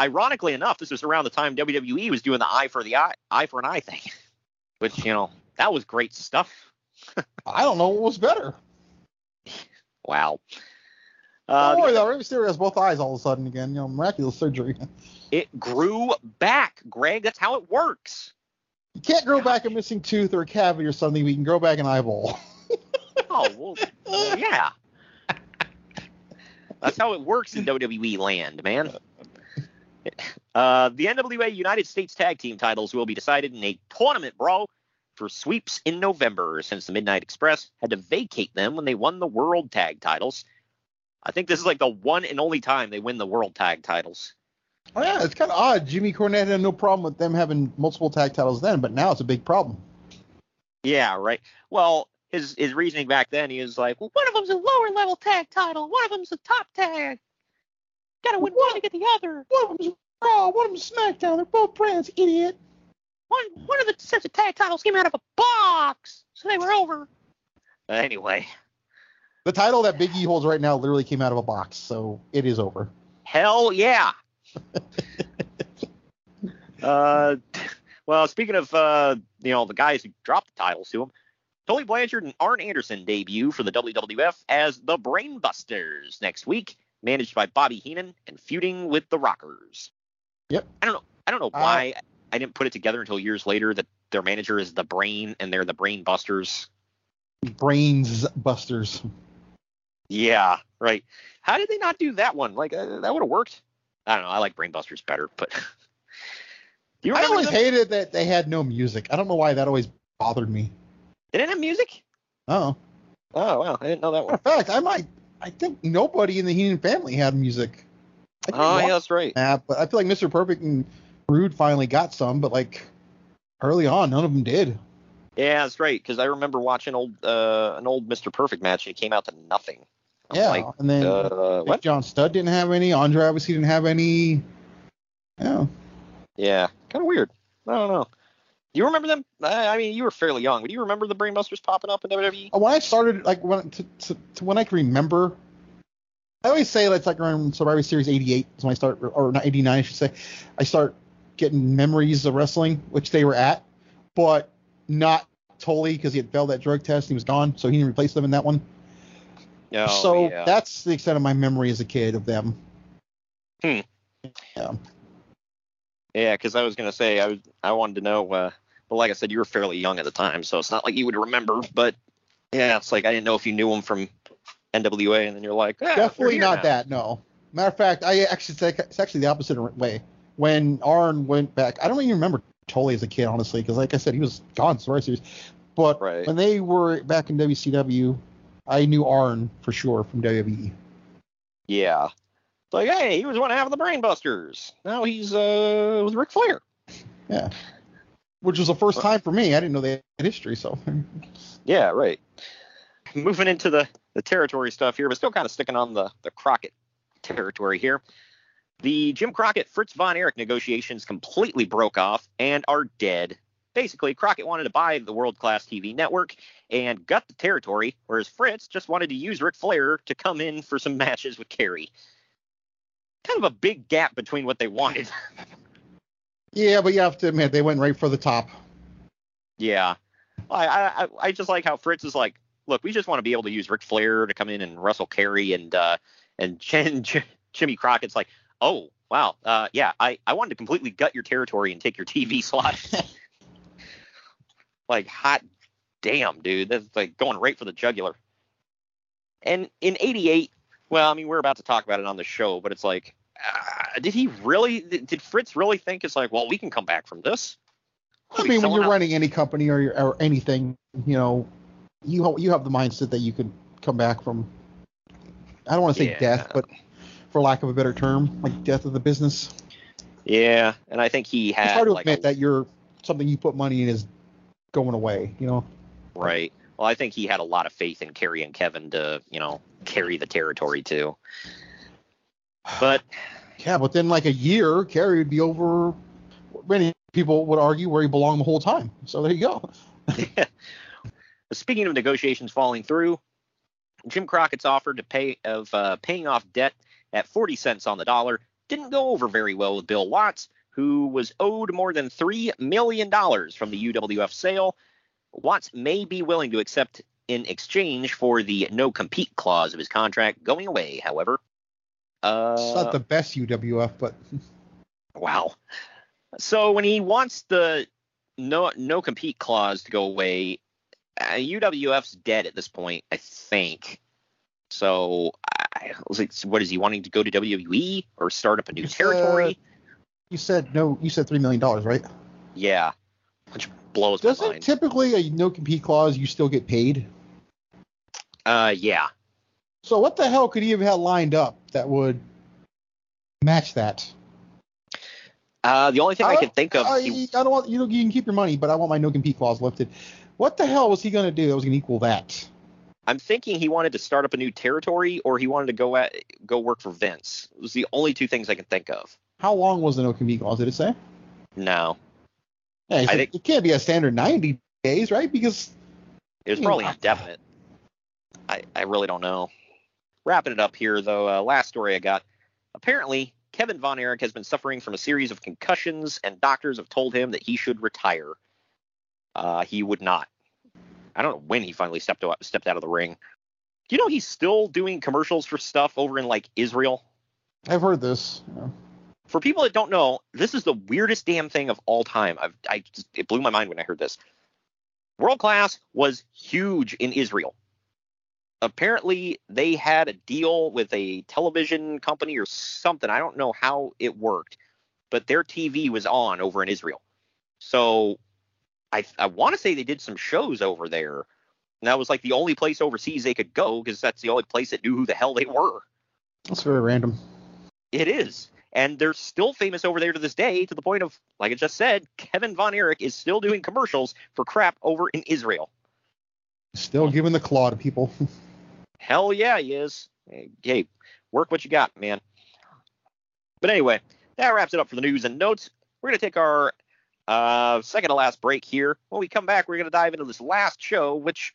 Ironically enough, this was around the time WWE was doing the eye for the eye, eye for an eye thing, which you know that was great stuff. I don't know what was better. Wow. Uh, don't worry though, Rey Mysterio has both eyes all of a sudden again. You know, miraculous surgery. It grew back, Greg. That's how it works. You can't grow back a missing tooth or a cavity or something. We can grow back an eyeball. oh well, yeah. That's how it works in WWE land, man. Uh, the NWA United States Tag Team titles will be decided in a tournament brawl for sweeps in November, since the Midnight Express had to vacate them when they won the World Tag titles. I think this is like the one and only time they win the World Tag titles. Oh yeah, it's kind of odd. Jimmy Cornette had no problem with them having multiple tag titles then, but now it's a big problem. Yeah, right. Well, his his reasoning back then, he was like, well, one of them's a lower level tag title, one of them's a top tag. Gotta win one to get the other. One of them's Raw, one of them's SmackDown. They're both brands, idiot. One one of the sets of tag titles came out of a box, so they were over. Anyway, The title that Big E holds right now literally came out of a box, so it is over. hell yeah. uh, well, speaking of uh, you know the guys who dropped the titles to him, Tully Blanchard and Arn Anderson debut for the WWF as the Brainbusters next week, managed by Bobby Heenan and feuding with the Rockers. Yep. I don't know. I don't know why I didn't put it together until years later that their manager is the Brain and they're the Brainbusters. Brains Busters. Yeah, right. How did they not do that one? Like uh, that would have worked. I don't know. I like Brainbusters better, but you I always them? hated that they had no music. I don't know why that always bothered me. They didn't have music. Oh. Oh wow, I didn't know that one. of fact, I might. I think nobody in the Heenan family had music. Oh yeah, that's right. that, but I feel like Mr. Perfect and Rude finally got some, but like early on, none of them did. Yeah, that's right. Because I remember watching old uh, an old Mr. Perfect match and it came out to nothing. I'm Yeah, like, and then uh, what? John Studd didn't have any. Andre obviously didn't have any. Yeah. Yeah, kind of weird. I don't know. Do you remember them? I mean, you were fairly young, but do you remember the Brainbusters popping up in? WWE? When I started, like when to, to, to when I can remember, I always say that's like around Survivor Series '88 is when I start, or not '89 I should say. I start getting memories of wrestling, which they were at, but not totally because he had failed that drug test. He was gone, so he didn't replace them in that one. No. so yeah. that's the extent of my memory as a kid of them. Hmm. Yeah. Yeah, because I was gonna say I was I wanted to know. Uh, but like I said, you were fairly young at the time, so it's not like you would remember. But yeah, it's like I didn't know if you knew them from NWA, and then you're like, ah, Definitely not now. that. No. Matter of fact, I actually it's actually the opposite way. When Arn went back, I don't even remember Tully as a kid, honestly, because like I said, he was gone Survivor Series. But Right. when they were back in WCW, I knew Arn for sure from. WWE. Yeah. It's like, hey, he was one half of the Brainbusters. Now he's uh with Ric Flair. Yeah. Which was the first time for me. I didn't know they had history, so. Yeah, right. Moving into the, the territory stuff here, but still kind of sticking on the, the Crockett territory here. The Jim Crockett Fritz Von Erich negotiations completely broke off and are dead. Basically, Crockett wanted to buy the world class TV network and gut the territory, whereas Fritz just wanted to use Ric Flair to come in for some matches with Kerry. Kind of a big gap between what they wanted. Yeah, but you have to admit, they went right for the top. Yeah. I, I I just like how Fritz is like, look, we just want to be able to use Ric Flair to come in and wrestle Kerry and uh and Jen, Jimmy Crockett's like, oh wow, uh yeah, I I wanted to completely gut your territory and take your TV slot. like hot damn, dude, that's like going right for the jugular. And in '88, well, I mean, we're about to talk about it on the show, but it's like, uh, did he really? Did Fritz really think it's like, well, we can come back from this? I mean, when you're running any company or, or anything, you know, you you have the mindset that you could come back from. I don't want to say Yeah. death, but for lack of a better term, like death of the business. Yeah, and I think he had it's hard to like admit that you're something you put money in is going away. You know. Right. Well, I think he had a lot of faith in Kerry and Kevin to, you know, carry the territory too. But Yeah, but then like a year, Kerry would be over. Many people would argue where he belonged the whole time. So there you go. speaking of negotiations falling through, Jim Crockett's offer to pay of uh, paying off debt at 40 cents on the dollar didn't go over very well with Bill Watts, who was owed more than three million dollars from the UWF sale. Watts may be willing to accept in exchange for the no compete clause of his contract going away. However, uh, It's not the best UWF, but Wow. So when he wants the no no compete clause to go away, uh, UWF's dead at this point, I think. So I was like, what is he wanting to go to WWE or start up a new territory? you said no. You said three million dollars, right? yeah, which blows my Doesn't mind. typically a no compete clause you still get paid? Uh, yeah. So what the hell could he have had lined up that would match that? Uh, the only thing I, can think of, I, he- I don't want you know you can keep your money, but I want my no compete clause lifted. What the hell was he going to do that was going to equal that? I'm thinking he wanted to start up a new territory, or he wanted to go at go work for Vince. It was the only two things I can think of. How long was the no compete clause? Did it say? No, Yeah, I think- it can't be a standard 90 days, right? Because it was probably indefinite. I I really don't know. Wrapping it up here though, uh, last story I got. Apparently, Kevin Von Erich has been suffering from a series of concussions, and doctors have told him that he should retire. Uh, he would not. I don't know when he finally stepped out, stepped out of the ring. Do you know he's still doing commercials for stuff over in like Israel? I've heard this. Yeah. For people that don't know, this is the weirdest damn thing of all time. I've, I just, it blew my mind when I heard this. World Class was huge in Israel. Apparently, they had a deal with a television company or something. I don't know how it worked, but their TV was on over in Israel. So I, I want to say they did some shows over there. And that was like the only place overseas they could go because that's the only place that knew who the hell they were. That's very random. It is. And they're still famous over there to this day, to the point of, like I just said, Kevin Von Erich is still doing commercials for crap over in Israel. Still giving the claw to people. Hell yeah, he is. Hey, work what you got, man. But anyway, that wraps it up for the news and notes. We're going to take our uh, second to last break here. When we come back, we're going to dive into this last show, which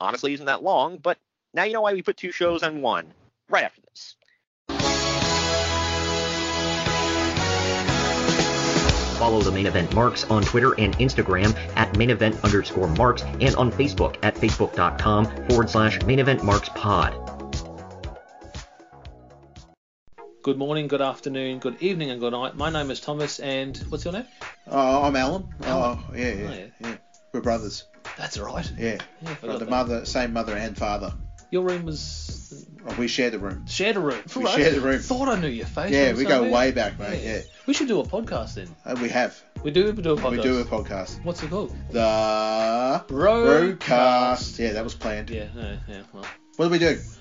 honestly isn't that long, but now you know why we put two shows on one right after this. Follow the main event marks on Twitter and Instagram at main event underscore marks and on Facebook at facebook.com forward slash main event marks pod. Good morning, good afternoon, good evening, and good night. My name is Thomas, and what's your name? Oh, I'm Alan. Alan. Oh, uh, yeah, yeah, Oh, yeah. yeah. We're brothers. That's right. Yeah. Yeah, I forgot Got the that. mother, same mother and father. Your room was Oh, we share the room. shared a room. We Right. share the room. Thought I knew your face. Yeah, we go somewhere. way back, mate. Yeah. We should do a podcast then. Uh, we have. We do do a podcast. We do a podcast. What's it called? The Brokast. Brokast. Yeah, that was planned. Yeah, yeah, yeah. Well. What do we do?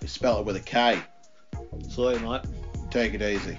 We spell it with a K. Sorry, mate. Take it easy.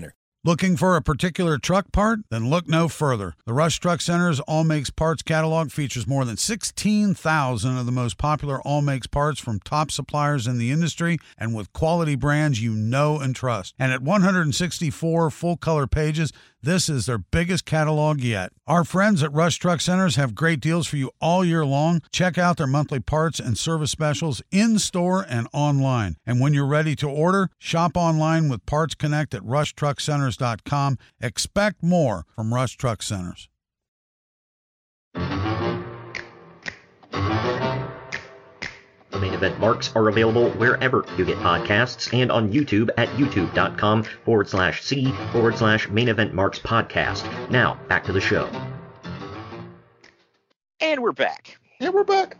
Looking for a particular truck part? Then look no further. The Rush Truck Center's All Makes Parts catalog features more than 16,000 of the most popular All Makes parts from top suppliers in the industry and with quality brands you know and trust. And at 164 full color pages, this is their biggest catalog yet. Our friends at Rush Truck Centers have great deals for you all year long. Check out their monthly parts and service specials in store and online. And when you're ready to order, shop online with Parts Connect at rushtruckcenters.com. Expect more from Rush Truck Centers. Main event marks are available wherever you get podcasts and on YouTube at youtube.com forward slash C forward slash main event marks podcast. Now, back to the show. And we're back. Yeah, we're back.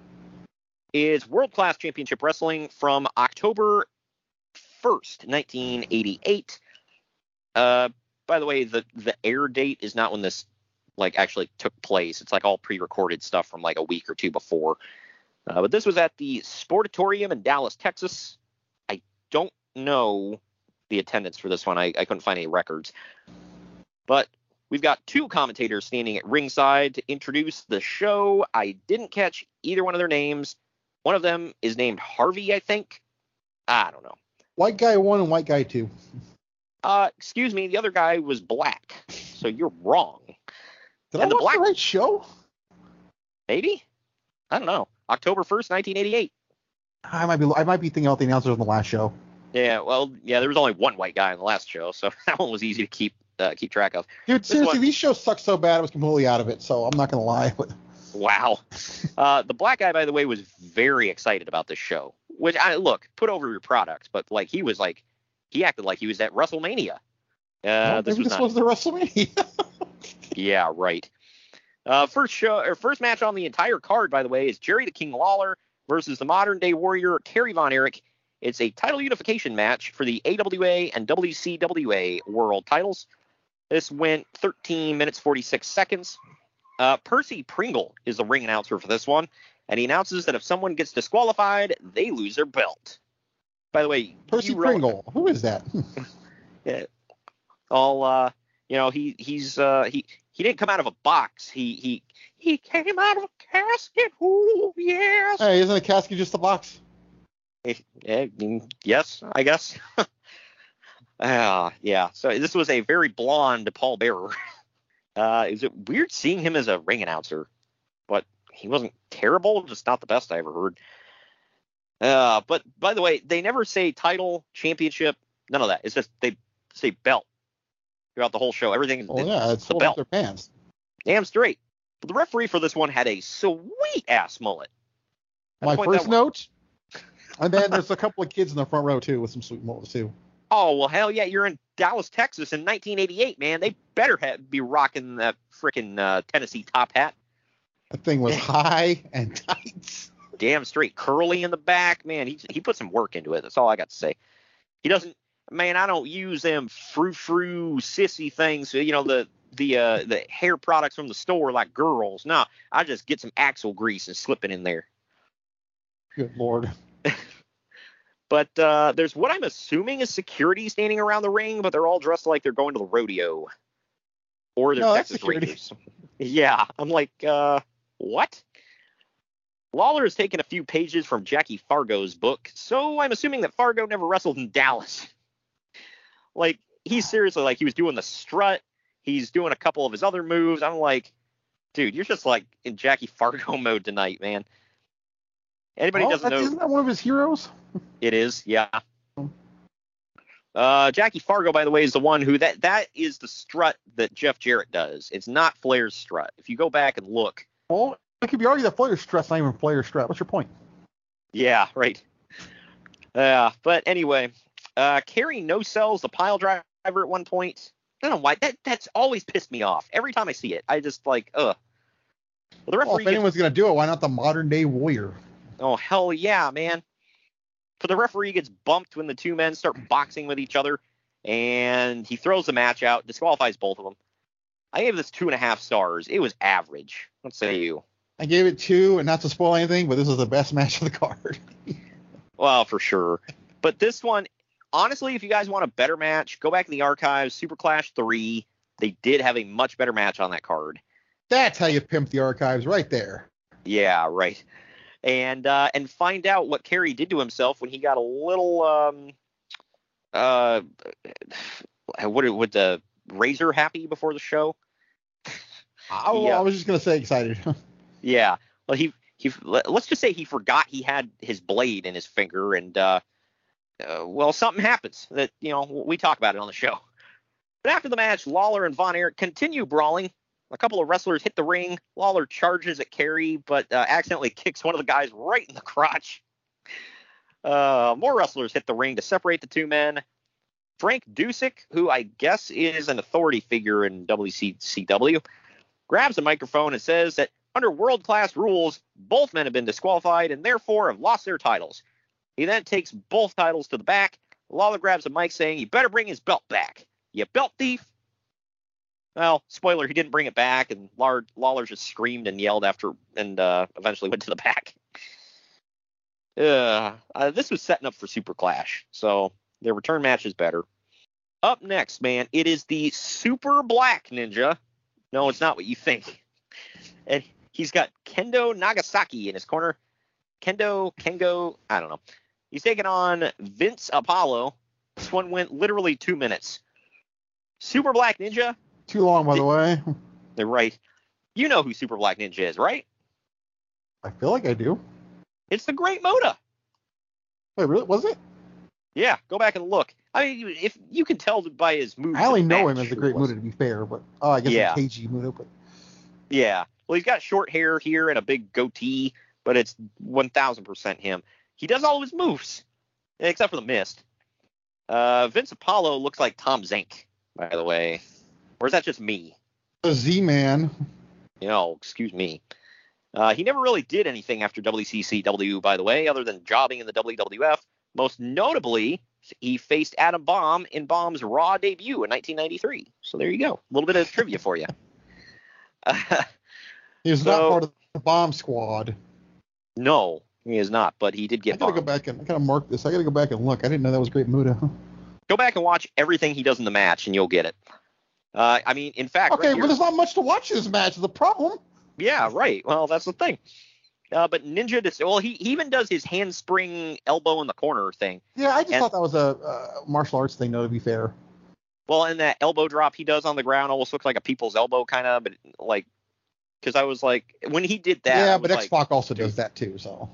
Is World Class Championship Wrestling from October 1st, 1988. Uh, by the way, the the air date is not when this like actually took place. It's like all pre-recorded stuff from like a week or two before. Uh, but this was at the Sportatorium in Dallas, Texas. I don't know the attendance for this one. I, I couldn't find any records. But we've got two commentators standing at ringside to introduce the show. I didn't catch either one of their names. One of them is named Harvey, I think. I don't know. White guy one and white guy two. Uh, excuse me, the other guy was black, so you're wrong. Did and I the watch black the right show? maybe I don't know October 1st 1988. I might be I might be thinking about the announcers on the last show. Yeah, well, yeah, there was only one white guy in the last show, so that one was easy to keep uh, keep track of. Dude, This seriously, one- these shows suck so bad I was completely out of it, so I'm not gonna lie. But Wow. Uh, the black guy, by the way, was very excited about this show. Which I look, put over your products, but like he was like, he acted like he was at WrestleMania. Uh, well, this maybe was this not. was the WrestleMania. Yeah, right. Uh, first show or first match on the entire card, by the way, is Jerry the King Lawler versus the modern day warrior Kerry Von Erich. It's a title unification match for the AWA and WCWA world titles. This went 13 minutes 46 seconds. Uh, Percy Pringle is the ring announcer for this one, and he announces that if someone gets disqualified, they lose their belt. By the way, Percy Pringle, who is that? yeah. all uh you know he he's uh he he didn't come out of a box. He he he came out of a casket. Ooh yes. Hey, isn't a casket just a box? Eh, mm, yes i guess. Ah yeah. So this was a very blonde paul bearer. Uh is it weird seeing him as a ring announcer? But he wasn't terrible just not the best i ever heard. Uh but by the way they never say title championship none of that. It's just they say belt throughout the whole show everything Oh yeah, it's the belt their pants. damn straight but the referee for this one had a sweet ass mullet My first note, and then there's a couple of kids in the front row too with some sweet mullets too. Oh well, hell yeah! You're in Dallas, Texas, in 1988, man. They better have, be rocking that freaking uh, Tennessee top hat. That thing was high and tight. Damn straight, curly in the back, man. He he put some work into it. That's all I got to say. He doesn't, man. I don't use them frou frou sissy things. You know the the uh, the hair products from the store like girls. No, I just get some axle grease and slip it in there. Good lord. But uh, there's what I'm assuming is security standing around the ring, but they're all dressed like they're going to the rodeo. Or they're No, Texas. Rangers. Yeah, I'm like, uh, what? Lawler has taken a few pages from Jackie Fargo's book, so I'm assuming that Fargo never wrestled in Dallas. Like, he's seriously like he was doing the strut, he's doing a couple of his other moves. I'm like, dude, you're just like in Jackie Fargo mode tonight, man. Anybody Oh, doesn't know Isn't that one of his heroes? it is, yeah. Uh, Jackie Fargo, by the way, is the one who that that is the strut that Jeff Jarrett does. It's not Flair's strut. If you go back and look, Well, it could be argued that Flair's stress not even Flair's strut. What's your point? yeah, right. Yeah, but anyway, uh, Kerry no sells the pile driver at one point. I don't know why that that's always pissed me off. Every time I see it, I just like, ugh. Well, the Well, referee if gets- anyone's gonna do it, why not the modern day warrior? Oh hell yeah, man! But the referee gets bumped when the two men start boxing with each other, and he throws the match out, disqualifies both of them. I gave this two and a half stars. It was average. What say you? I gave it two, and not to spoil anything, but this is the best match of the card. Well, for sure. But this one, honestly, if you guys want a better match, go back in the archives. Super Clash three. They did have a much better match on that card. That's how you pimp the archives, right there. Yeah, right. And uh, and find out what Kerry did to himself when he got a little um uh what would the razor happy before the show? I, Yeah. I was just gonna say excited. Yeah. Well, he he let- let's just say he forgot he had his blade in his finger, and uh, uh, well, something happens that you know we talk about it on the show. But after the match, Lawler and Von Erich continue brawling. A couple of wrestlers hit the ring. Lawler charges at Kerry, but uh, accidentally kicks one of the guys right in the crotch. Uh, more wrestlers hit the ring to separate the two men. Frank Dusek, who I guess is an authority figure in WCCW, grabs a microphone and says that under world class rules, both men have been disqualified and therefore have lost their titles. He then takes both titles to the back. Lawler grabs a mic saying, You better bring his belt back. You belt thief. Well, spoiler, he didn't bring it back, and Lawler, just screamed and yelled after and uh, eventually went to the back. Uh, uh, this was setting up for Super Clash, so their return match is better. Up next, man, it is the Super Black Ninja. No, it's not what you think. And he's got Kendo Nagasaki in his corner. Kendo, Kengo, I don't know. He's taking on Vince Apollo. This one went literally two minutes. Super Black Ninja, Too long, by the way. they're right. You know who Super Black Ninja is, right? I feel like I do. It's the Great Muta. Wait, really? Was it? Yeah, go back and look. I mean, if you can tell by his moves. I only know him as the Great. Muta, to be fair, but oh, I guess Yeah. it's Keiji Muta. But Yeah. Well, he's got short hair here and a big goatee, but it's 1000% him. He does all of his moves, except for the mist. Uh, Vince Apollo looks like Tom Zenk, by the way. Or is that just me? the Z Man. You know, excuse me. Uh, he never really did anything after WCCW, by the way, other than jobbing in the WWF. Most notably, he faced Adam Bomb in Bomb's Raw debut in 1993. So there you go. A little bit of trivia for you. He was not part of the bomb squad. no, he is not, but he did get. I gotta bombed. go back and I gotta mark this. I gotta go back and look. I didn't know that was Great Muta. Go back and watch everything he does in the match, and you'll get it. Uh, I mean, in fact, Okay, right but there's not much to watch in this match. The problem. yeah, right. Well, that's the thing. Uh, but Ninja, dis- well, he, he even does his handspring elbow in the corner thing. Yeah, I just And- thought that was a uh, martial arts thing. though, to be fair. Well, and that elbow drop he does on the ground almost looks like a people's elbow, kind of, but like, because I was like, when he did that, yeah, but like, X Pac also does that too. So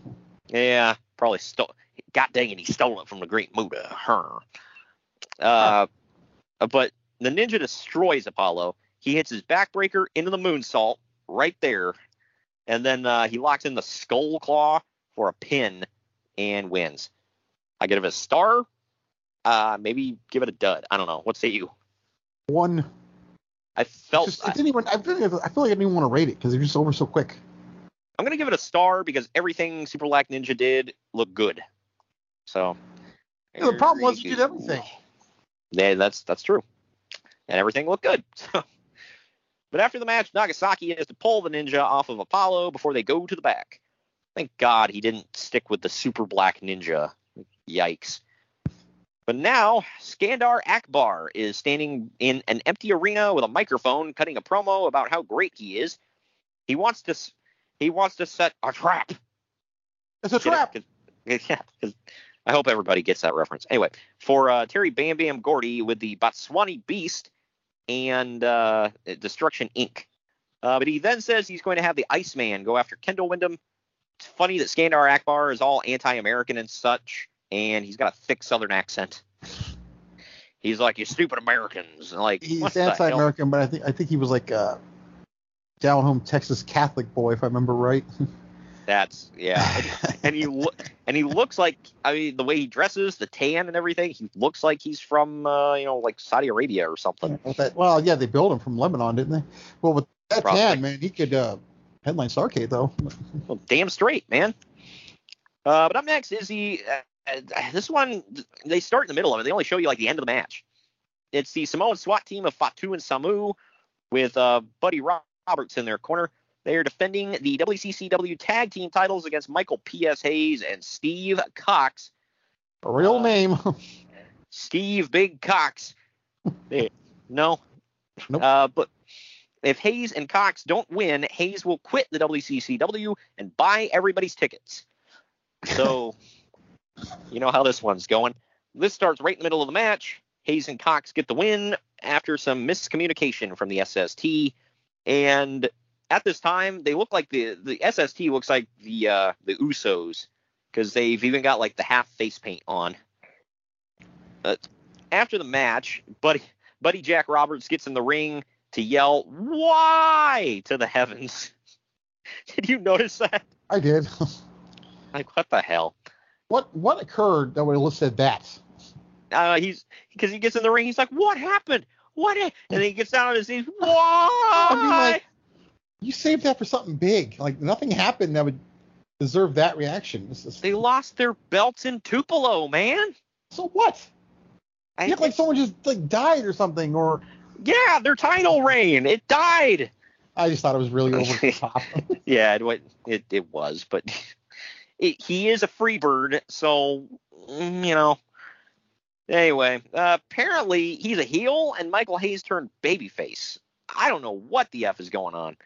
Yeah, probably stole. God dang it, he stole it from the Great Muta. Her. Uh, but the ninja destroys Apollo. He hits his backbreaker into the moonsault right there, and then uh, he locks in the skull claw for a pin and wins. I give it a star. Uh, maybe give it a dud. I don't know. What say you? one. I felt. Just, it didn't even. I feel, like, I feel like I didn't even want to rate it because it was just over so quick. I'm gonna give it a star because everything Super Black Ninja did looked good. So. Yeah, the problem was he did everything. Yeah, that's that's true, and everything looked good. but after the match, Nagasaki has to pull the ninja off of Apollo before they go to the back. Thank God he didn't stick with the super black ninja. Yikes. But now Skandar Akbar is standing in an empty arena with a microphone, cutting a promo about how great he is. He wants to he wants to set a trap. It's a trap. Yeah, 'cause I hope everybody gets that reference. Anyway, for uh, Terry Bam Bam Gordy with the Botswana Beast and uh, Destruction Inc. Uh, but he then says he's going to have the Iceman go after Kendall Windham. It's funny that Skandar Akbar is all anti-American and such, and he's got a thick Southern accent. He's like, "You stupid Americans!" And like, He's what the hell? anti-American, but I think I think he was like a down home Texas Catholic boy, if I remember right. That's yeah, and, and he and he looks like I mean the way he dresses, the tan and everything. He looks like he's from uh, you know like Saudi Arabia or something. With that, well, yeah, they built him from Lebanon, didn't they? Well, with that Probably. tan, man, he could uh, headline Starcade though. Well, damn straight, man. Uh, but up next is the uh, this one. They start in the middle of it. They only show you like the end of the match. It's the Samoan SWAT team of Fatu and Samu with uh, Buddy Roberts in their corner. They are defending the WCCW tag team titles against Michael P.S. Hayes and Steve Cox. A real name. Steve Big Cox. No. Nope. Uh, but if Hayes and Cox don't win, Hayes will quit the WCCW and buy everybody's tickets. So, you know how this one's going. This starts right in the middle of the match. Hayes and Cox get the win after some miscommunication from the SST. And at this time, they look like the the SST looks like the uh, the Usos because they've even got like the half face paint on. But after the match, Buddy Buddy Jack Roberts gets in the ring to yell "Why!" to the heavens. Did you notice that? I did. Like what the hell? What what occurred that would have said that? Uh, he's because he gets in the ring. He's like, "What happened? What?" ha-" And then he gets down on his knees. Why? I mean, like, you saved that for something big. Like nothing happened that would deserve that reaction. Is, they lost their belts in Tupelo, man. so what? I, You act like someone just like died or something, or yeah, their title reign. It died. I just thought it was really over the top. yeah, it, it it was, but it, he is a free bird, so mm, you know. Anyway, uh, apparently he's a heel, and Michael Hayes turned babyface. I don't know what the f is going on.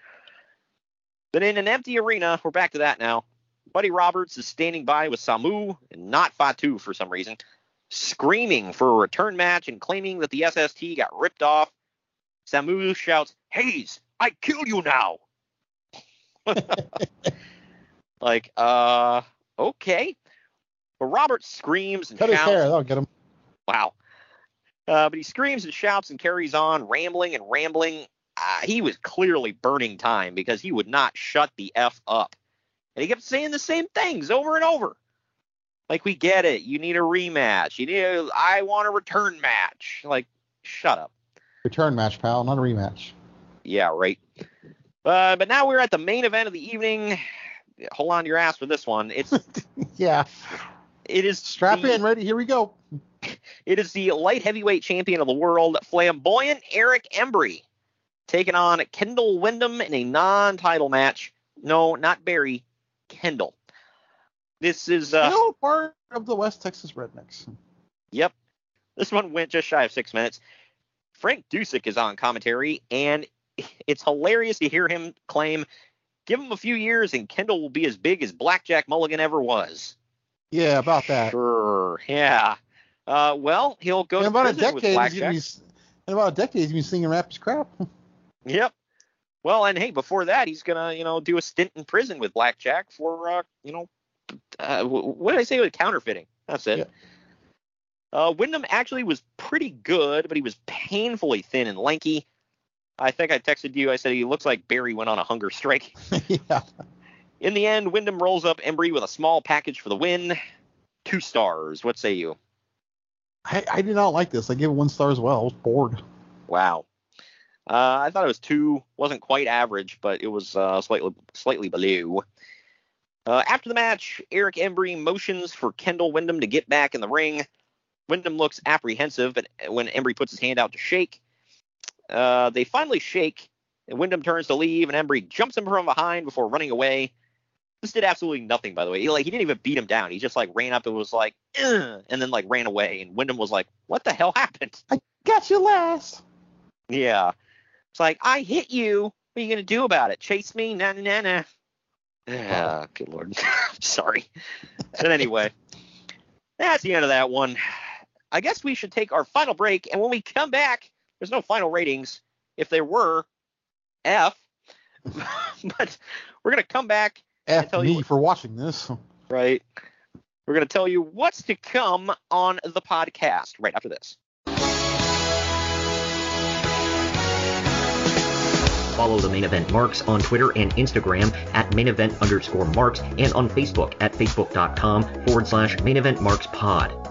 But in an empty arena, we're back to that now. Buddy Roberts is standing by with Samu and not Fatu for some reason, screaming for a return match and claiming that the SST got ripped off. Samu shouts, Hayes, I kill you now. like, uh, okay. But Robert screams and Cut his shouts. hair. That'll get him. Wow. Uh, but he screams and shouts and carries on, rambling and rambling. Uh, he was clearly burning time because he would not shut the F up. And he kept saying the same things over and over. Like, we get it. You need a rematch. You need a, I want a return match. Like, shut up. Return match, pal, not a rematch. Yeah, right. Uh, but now we're at the main event of the evening. Hold on to your ass for this one. It's Yeah. it is Strap the- in, ready? Here we go. It is the light heavyweight champion of the world, flamboyant Eric Embry, taking on Kendall Windham in a non-title match. No, not Barry, Kendall. This is uh, Still part of the West Texas Rednecks. Yep. This one went just shy of six minutes. Frank Dusek is on commentary, and it's hilarious to hear him claim, give him a few years and Kendall will be as big as Blackjack Mulligan ever was. Yeah, about that. Sure, yeah. Uh, well, he'll go In to about a prison with decade, he's be, in about a decade, he's gonna be singing rap as crap. Yep. Well, and hey, before that, he's gonna, you know, do a stint in prison with Blackjack for, uh, you know, uh, what did I say with counterfeiting? That's it. Uh, Windham actually was pretty good, but he was painfully thin and lanky. I think I texted you. I said he looks like Barry went on a hunger strike. yeah. In the end, Windham rolls up Embry with a small package for the win. Two stars. What say you? I, I did not like this. I gave it one star as well. I was bored. Wow. Uh, I thought it was two. wasn't quite average, but it was uh, slightly slightly below. Uh, after the match, Eric Embry motions for Kendall Windham to get back in the ring. Windham looks apprehensive, but when Embry puts his hand out to shake, uh, they finally shake. And Windham turns to leave, and Embry jumps him from behind before running away. This did absolutely nothing, by the way. He, like he didn't even beat him down. He just like ran up and was like, and then like ran away. And Windham was like, "What the hell happened?" I got you last. Yeah. It's like, I hit you. What are you going to do about it? Chase me? Nah, nah, nah, nah. Ah, good lord. Sorry. But anyway, that's the end of that one. I guess we should take our final break. And when we come back, there's no final ratings. If there were, F. but we're going to come back and tell me you, for watching this. right? We're going to tell you what's to come on the podcast right after this. Follow the main event marks on Twitter and Instagram at main event underscore marks and on Facebook at facebook.com forward slash main event marks pod.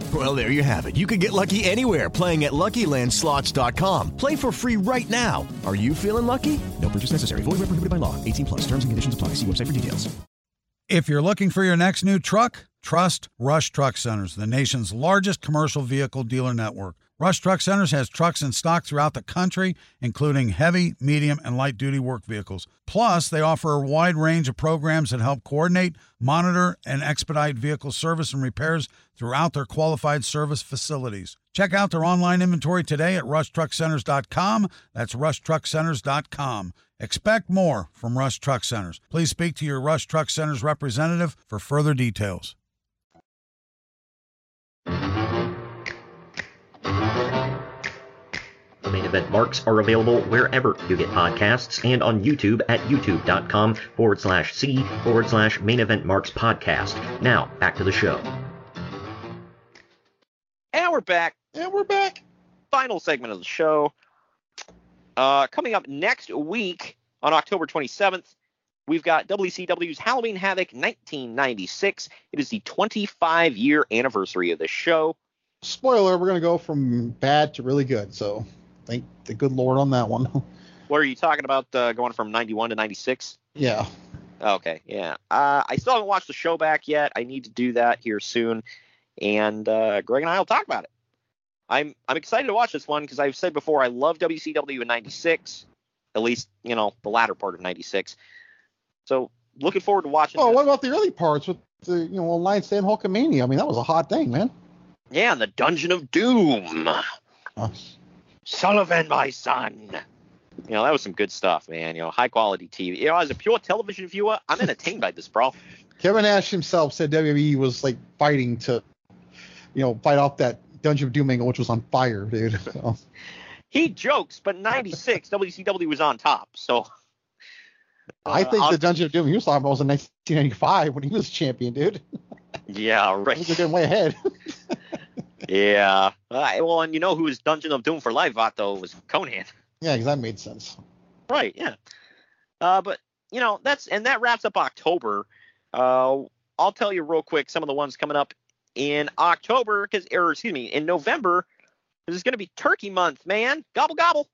Well, there you have it. You can get lucky anywhere playing at LuckyLandSlots.com. Play for free right now. Are you feeling lucky? No purchase necessary. Void where prohibited by law. 18 plus. Terms and conditions apply. See website for details. If you're looking for your next new truck, trust Rush Truck Centers, the nation's largest commercial vehicle dealer network. Rush Truck Centers has trucks in stock throughout the country, including heavy, medium, and light duty work vehicles. Plus, they offer a wide range of programs that help coordinate, monitor, and expedite vehicle service and repairs throughout their qualified service facilities. Check out their online inventory today at rushtruckcenters.com. That's rushtruckcenters.com. Expect more from Rush Truck Centers. Please speak to your Rush Truck Centers representative for further details. The main event marks are available wherever you get podcasts and on YouTube at youtube.com forward slash C forward slash main event marks podcast. Now, back to the show. And we're back. And we're back. Final segment of the show. Uh, coming up next week on October 27th, we've got WCW's Halloween Havoc 1996. It is the 25 year anniversary of the show. Spoiler, we're gonna go from bad to really good. So thank the good Lord on that one. What are you talking about uh, going from 91 to 96? yeah. Okay, yeah. Uh, I still haven't watched the show back yet. I need to do that here soon, and uh, Greg and I will talk about it. I'm I'm excited to watch this one because I've said before I love WCW in '96, at least you know the latter part of '96. So looking forward to watching. Oh, this. what about the early parts with the you know Alliance Sam Hulkamania? I mean, that was a hot thing, man. Yeah, and the Dungeon of Doom. Sullivan, my son. You know, that was some good stuff, man. You know, high quality TV. You know, as a pure television viewer, I'm entertained by this, bro. Kevin Nash himself said WWE was like fighting to, you know, fight off that Dungeon of Doom angle, which was on fire, dude. So, He jokes, but 96 WCW was on top. So I think I'll- the Dungeon of Doom he was talking about was in 1995 when he was champion, dude. yeah, right. They're getting way ahead. Yeah. Uh, well, and you know who was Dungeon of Doom for life, Vato, was Konnan. yeah, because that made sense. Right, yeah. Uh, but you know that's and that wraps up October. Uh, I'll tell you real quick some of the ones coming up in October, because or excuse me, in November. This is going to be Turkey Month, man. Gobble gobble.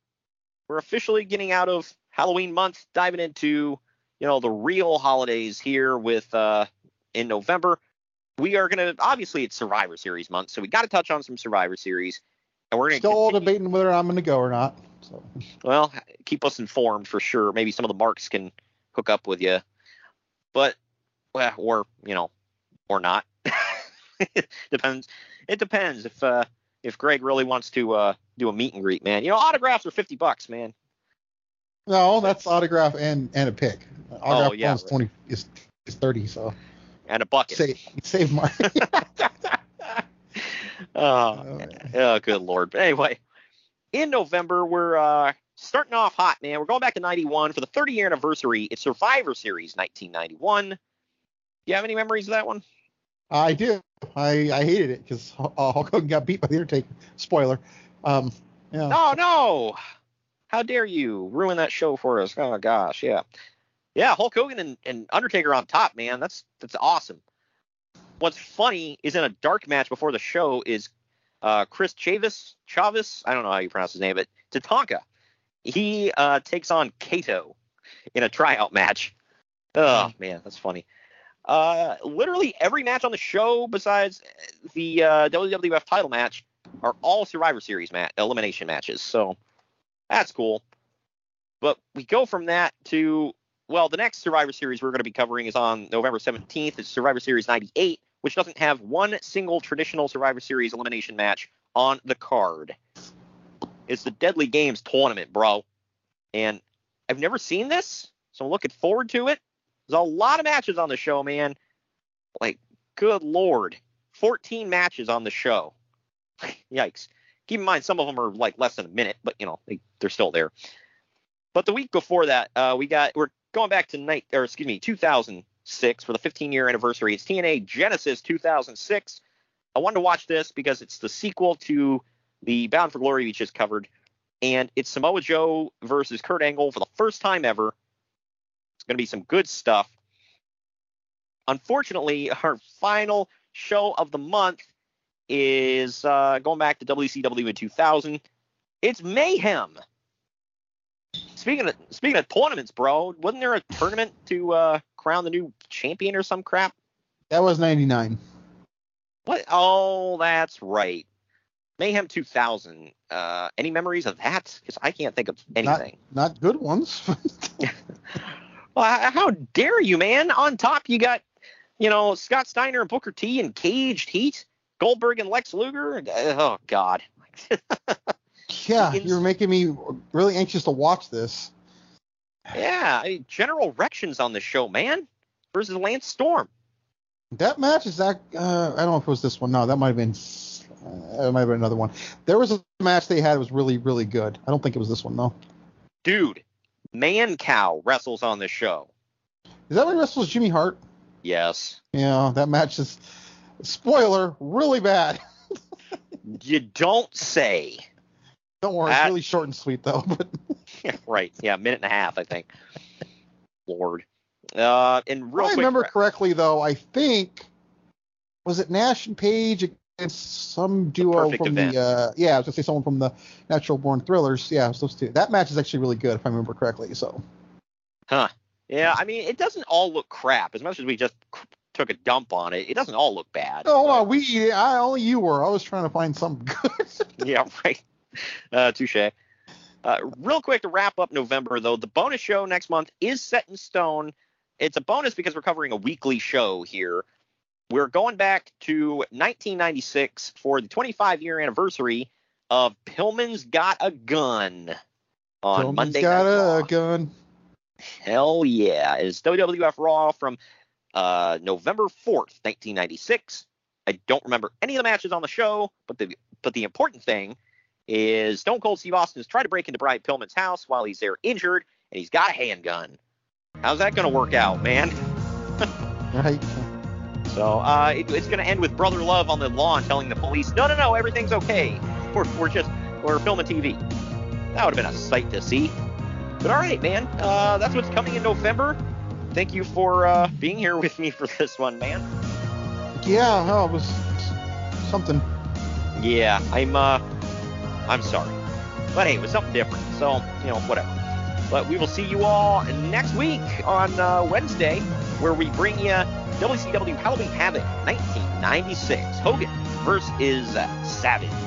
We're officially getting out of Halloween month, diving into you know the real holidays here with uh in November. We are going to obviously it's Survivor Series month, so we got to touch on some Survivor Series, and we're going to Still debating whether I'm going to go or not. So well, keep us informed for sure. Maybe some of the marks can hook up with you, but well, or you know, or not. depends. It depends if uh if Greg really wants to uh do a meet and greet, man. You know, autographs are fifty bucks, man. no, that's autograph and and a pick. Autograph Oh, yeah, is 20 is is 30, so And a bucket. save save my. Oh, man. oh, good lord. But anyway, in November, we're uh, starting off hot, man. We're going back to 91 for the 30 year anniversary. It's Survivor Series 1991. You have any memories of that one? I do. I I hated it because uh, Hulk Hogan got beat by the Undertaker. Spoiler. Um. Yeah. Oh, no. How dare you ruin that show for us? Oh, gosh. Yeah. Yeah, Hulk Hogan and, and Undertaker on top, man. That's that's awesome. What's funny is in a dark match before the show is uh, Chris Chavis, Chavis, I don't know how you pronounce his name, but Tatanka. He uh, takes on Kato in a tryout match. Oh man, that's funny. Uh, literally every match on the show besides the uh, WWF title match are all Survivor Series match elimination matches. So that's cool. But we go from that to well, the next Survivor Series we're going to be covering is on November 17th. It's Survivor Series 98, which doesn't have one single traditional Survivor Series elimination match on the card. It's the Deadly Games tournament, bro. And I've never seen this, so I'm looking forward to it. There's a lot of matches on the show, man. Like, good lord. 14 matches on the show. Yikes. Keep in mind, some of them are like less than a minute, but you know, they, they're still there. But the week before that, uh, we got we're going back to night or excuse me, 2006 for the 15 year anniversary. It's TNA Genesis 2006. I wanted to watch this because it's the sequel to the Bound for Glory we just covered, and it's Samoa Joe versus Kurt Angle for the first time ever. Going to be some good stuff. Unfortunately, our final show of the month is uh, going back to WCW in 2000. It's Mayhem. Speaking of speaking of tournaments, bro, wasn't there a tournament to uh, crown the new champion or some crap? That was 99. What? Oh, that's right. Mayhem 2000. Uh, any memories of that? Because I can't think of anything. Not, not good ones. Well, how dare you, man? On top, you got, you know, Scott Steiner and Booker T and Caged Heat, Goldberg and Lex Luger. Oh God. yeah, you're making me really anxious to watch this. Yeah, I mean, General Rections on the show, man, versus Lance Storm. That match is that. Uh, I don't know if it was this one. No, that might have been. Uh, it might have been another one. There was a match they had that was really, really good. I don't think it was this one though. Dude, Mancow wrestles on the show. Is that when he wrestles Jimmy Hart? Yes. Yeah, that match is. Spoiler, really bad. You don't say. Don't worry, That- it's really short and sweet though. But Yeah, right. Yeah, a minute and a half, I think. Lord. Uh, and real if I quick, remember correctly though, I think was it Nash and Page against some duo from Event. the uh yeah, I was gonna say someone from the Natural Born Thrillers. Yeah, those two. That match is actually really good if I remember correctly. So Huh. Yeah, I mean, it doesn't all look crap. As much as we just took a dump on it, it doesn't all look bad. hold on, we I only you were. I was trying to find something good. yeah, right. Uh, touche. Uh, real quick to wrap up November, though, the bonus show next month is set in stone. It's a bonus because we're covering a weekly show here. We're going back to 1996 for the 25 year anniversary of Pillman's Got a Gun on Pillman's Monday got Night a Raw. gun. Hell yeah. It's WWF Raw from uh, November 4th, 1996. I don't remember any of the matches on the show, but the but the important thing is Stone Cold Steve Austin is trying to break into Brian Pillman's house while he's there injured, and he's got a handgun. How's that going to work out, man? Right. So uh, it, it's going to end with Brother Love on the lawn telling the police, no, no, no, everything's okay. We're, we're just, we're filming TV. That would have been a sight to see. But all right, man, uh, that's what's coming in November. Thank you for uh, being here with me for this one, man. Yeah, oh, it was something. Yeah, I'm, uh, I'm sorry. But hey, it was something different. So, you know, whatever. But we will see you all next week on uh, Wednesday, where we bring you WCW Halloween Havoc 1996. Hogan versus uh, Savage.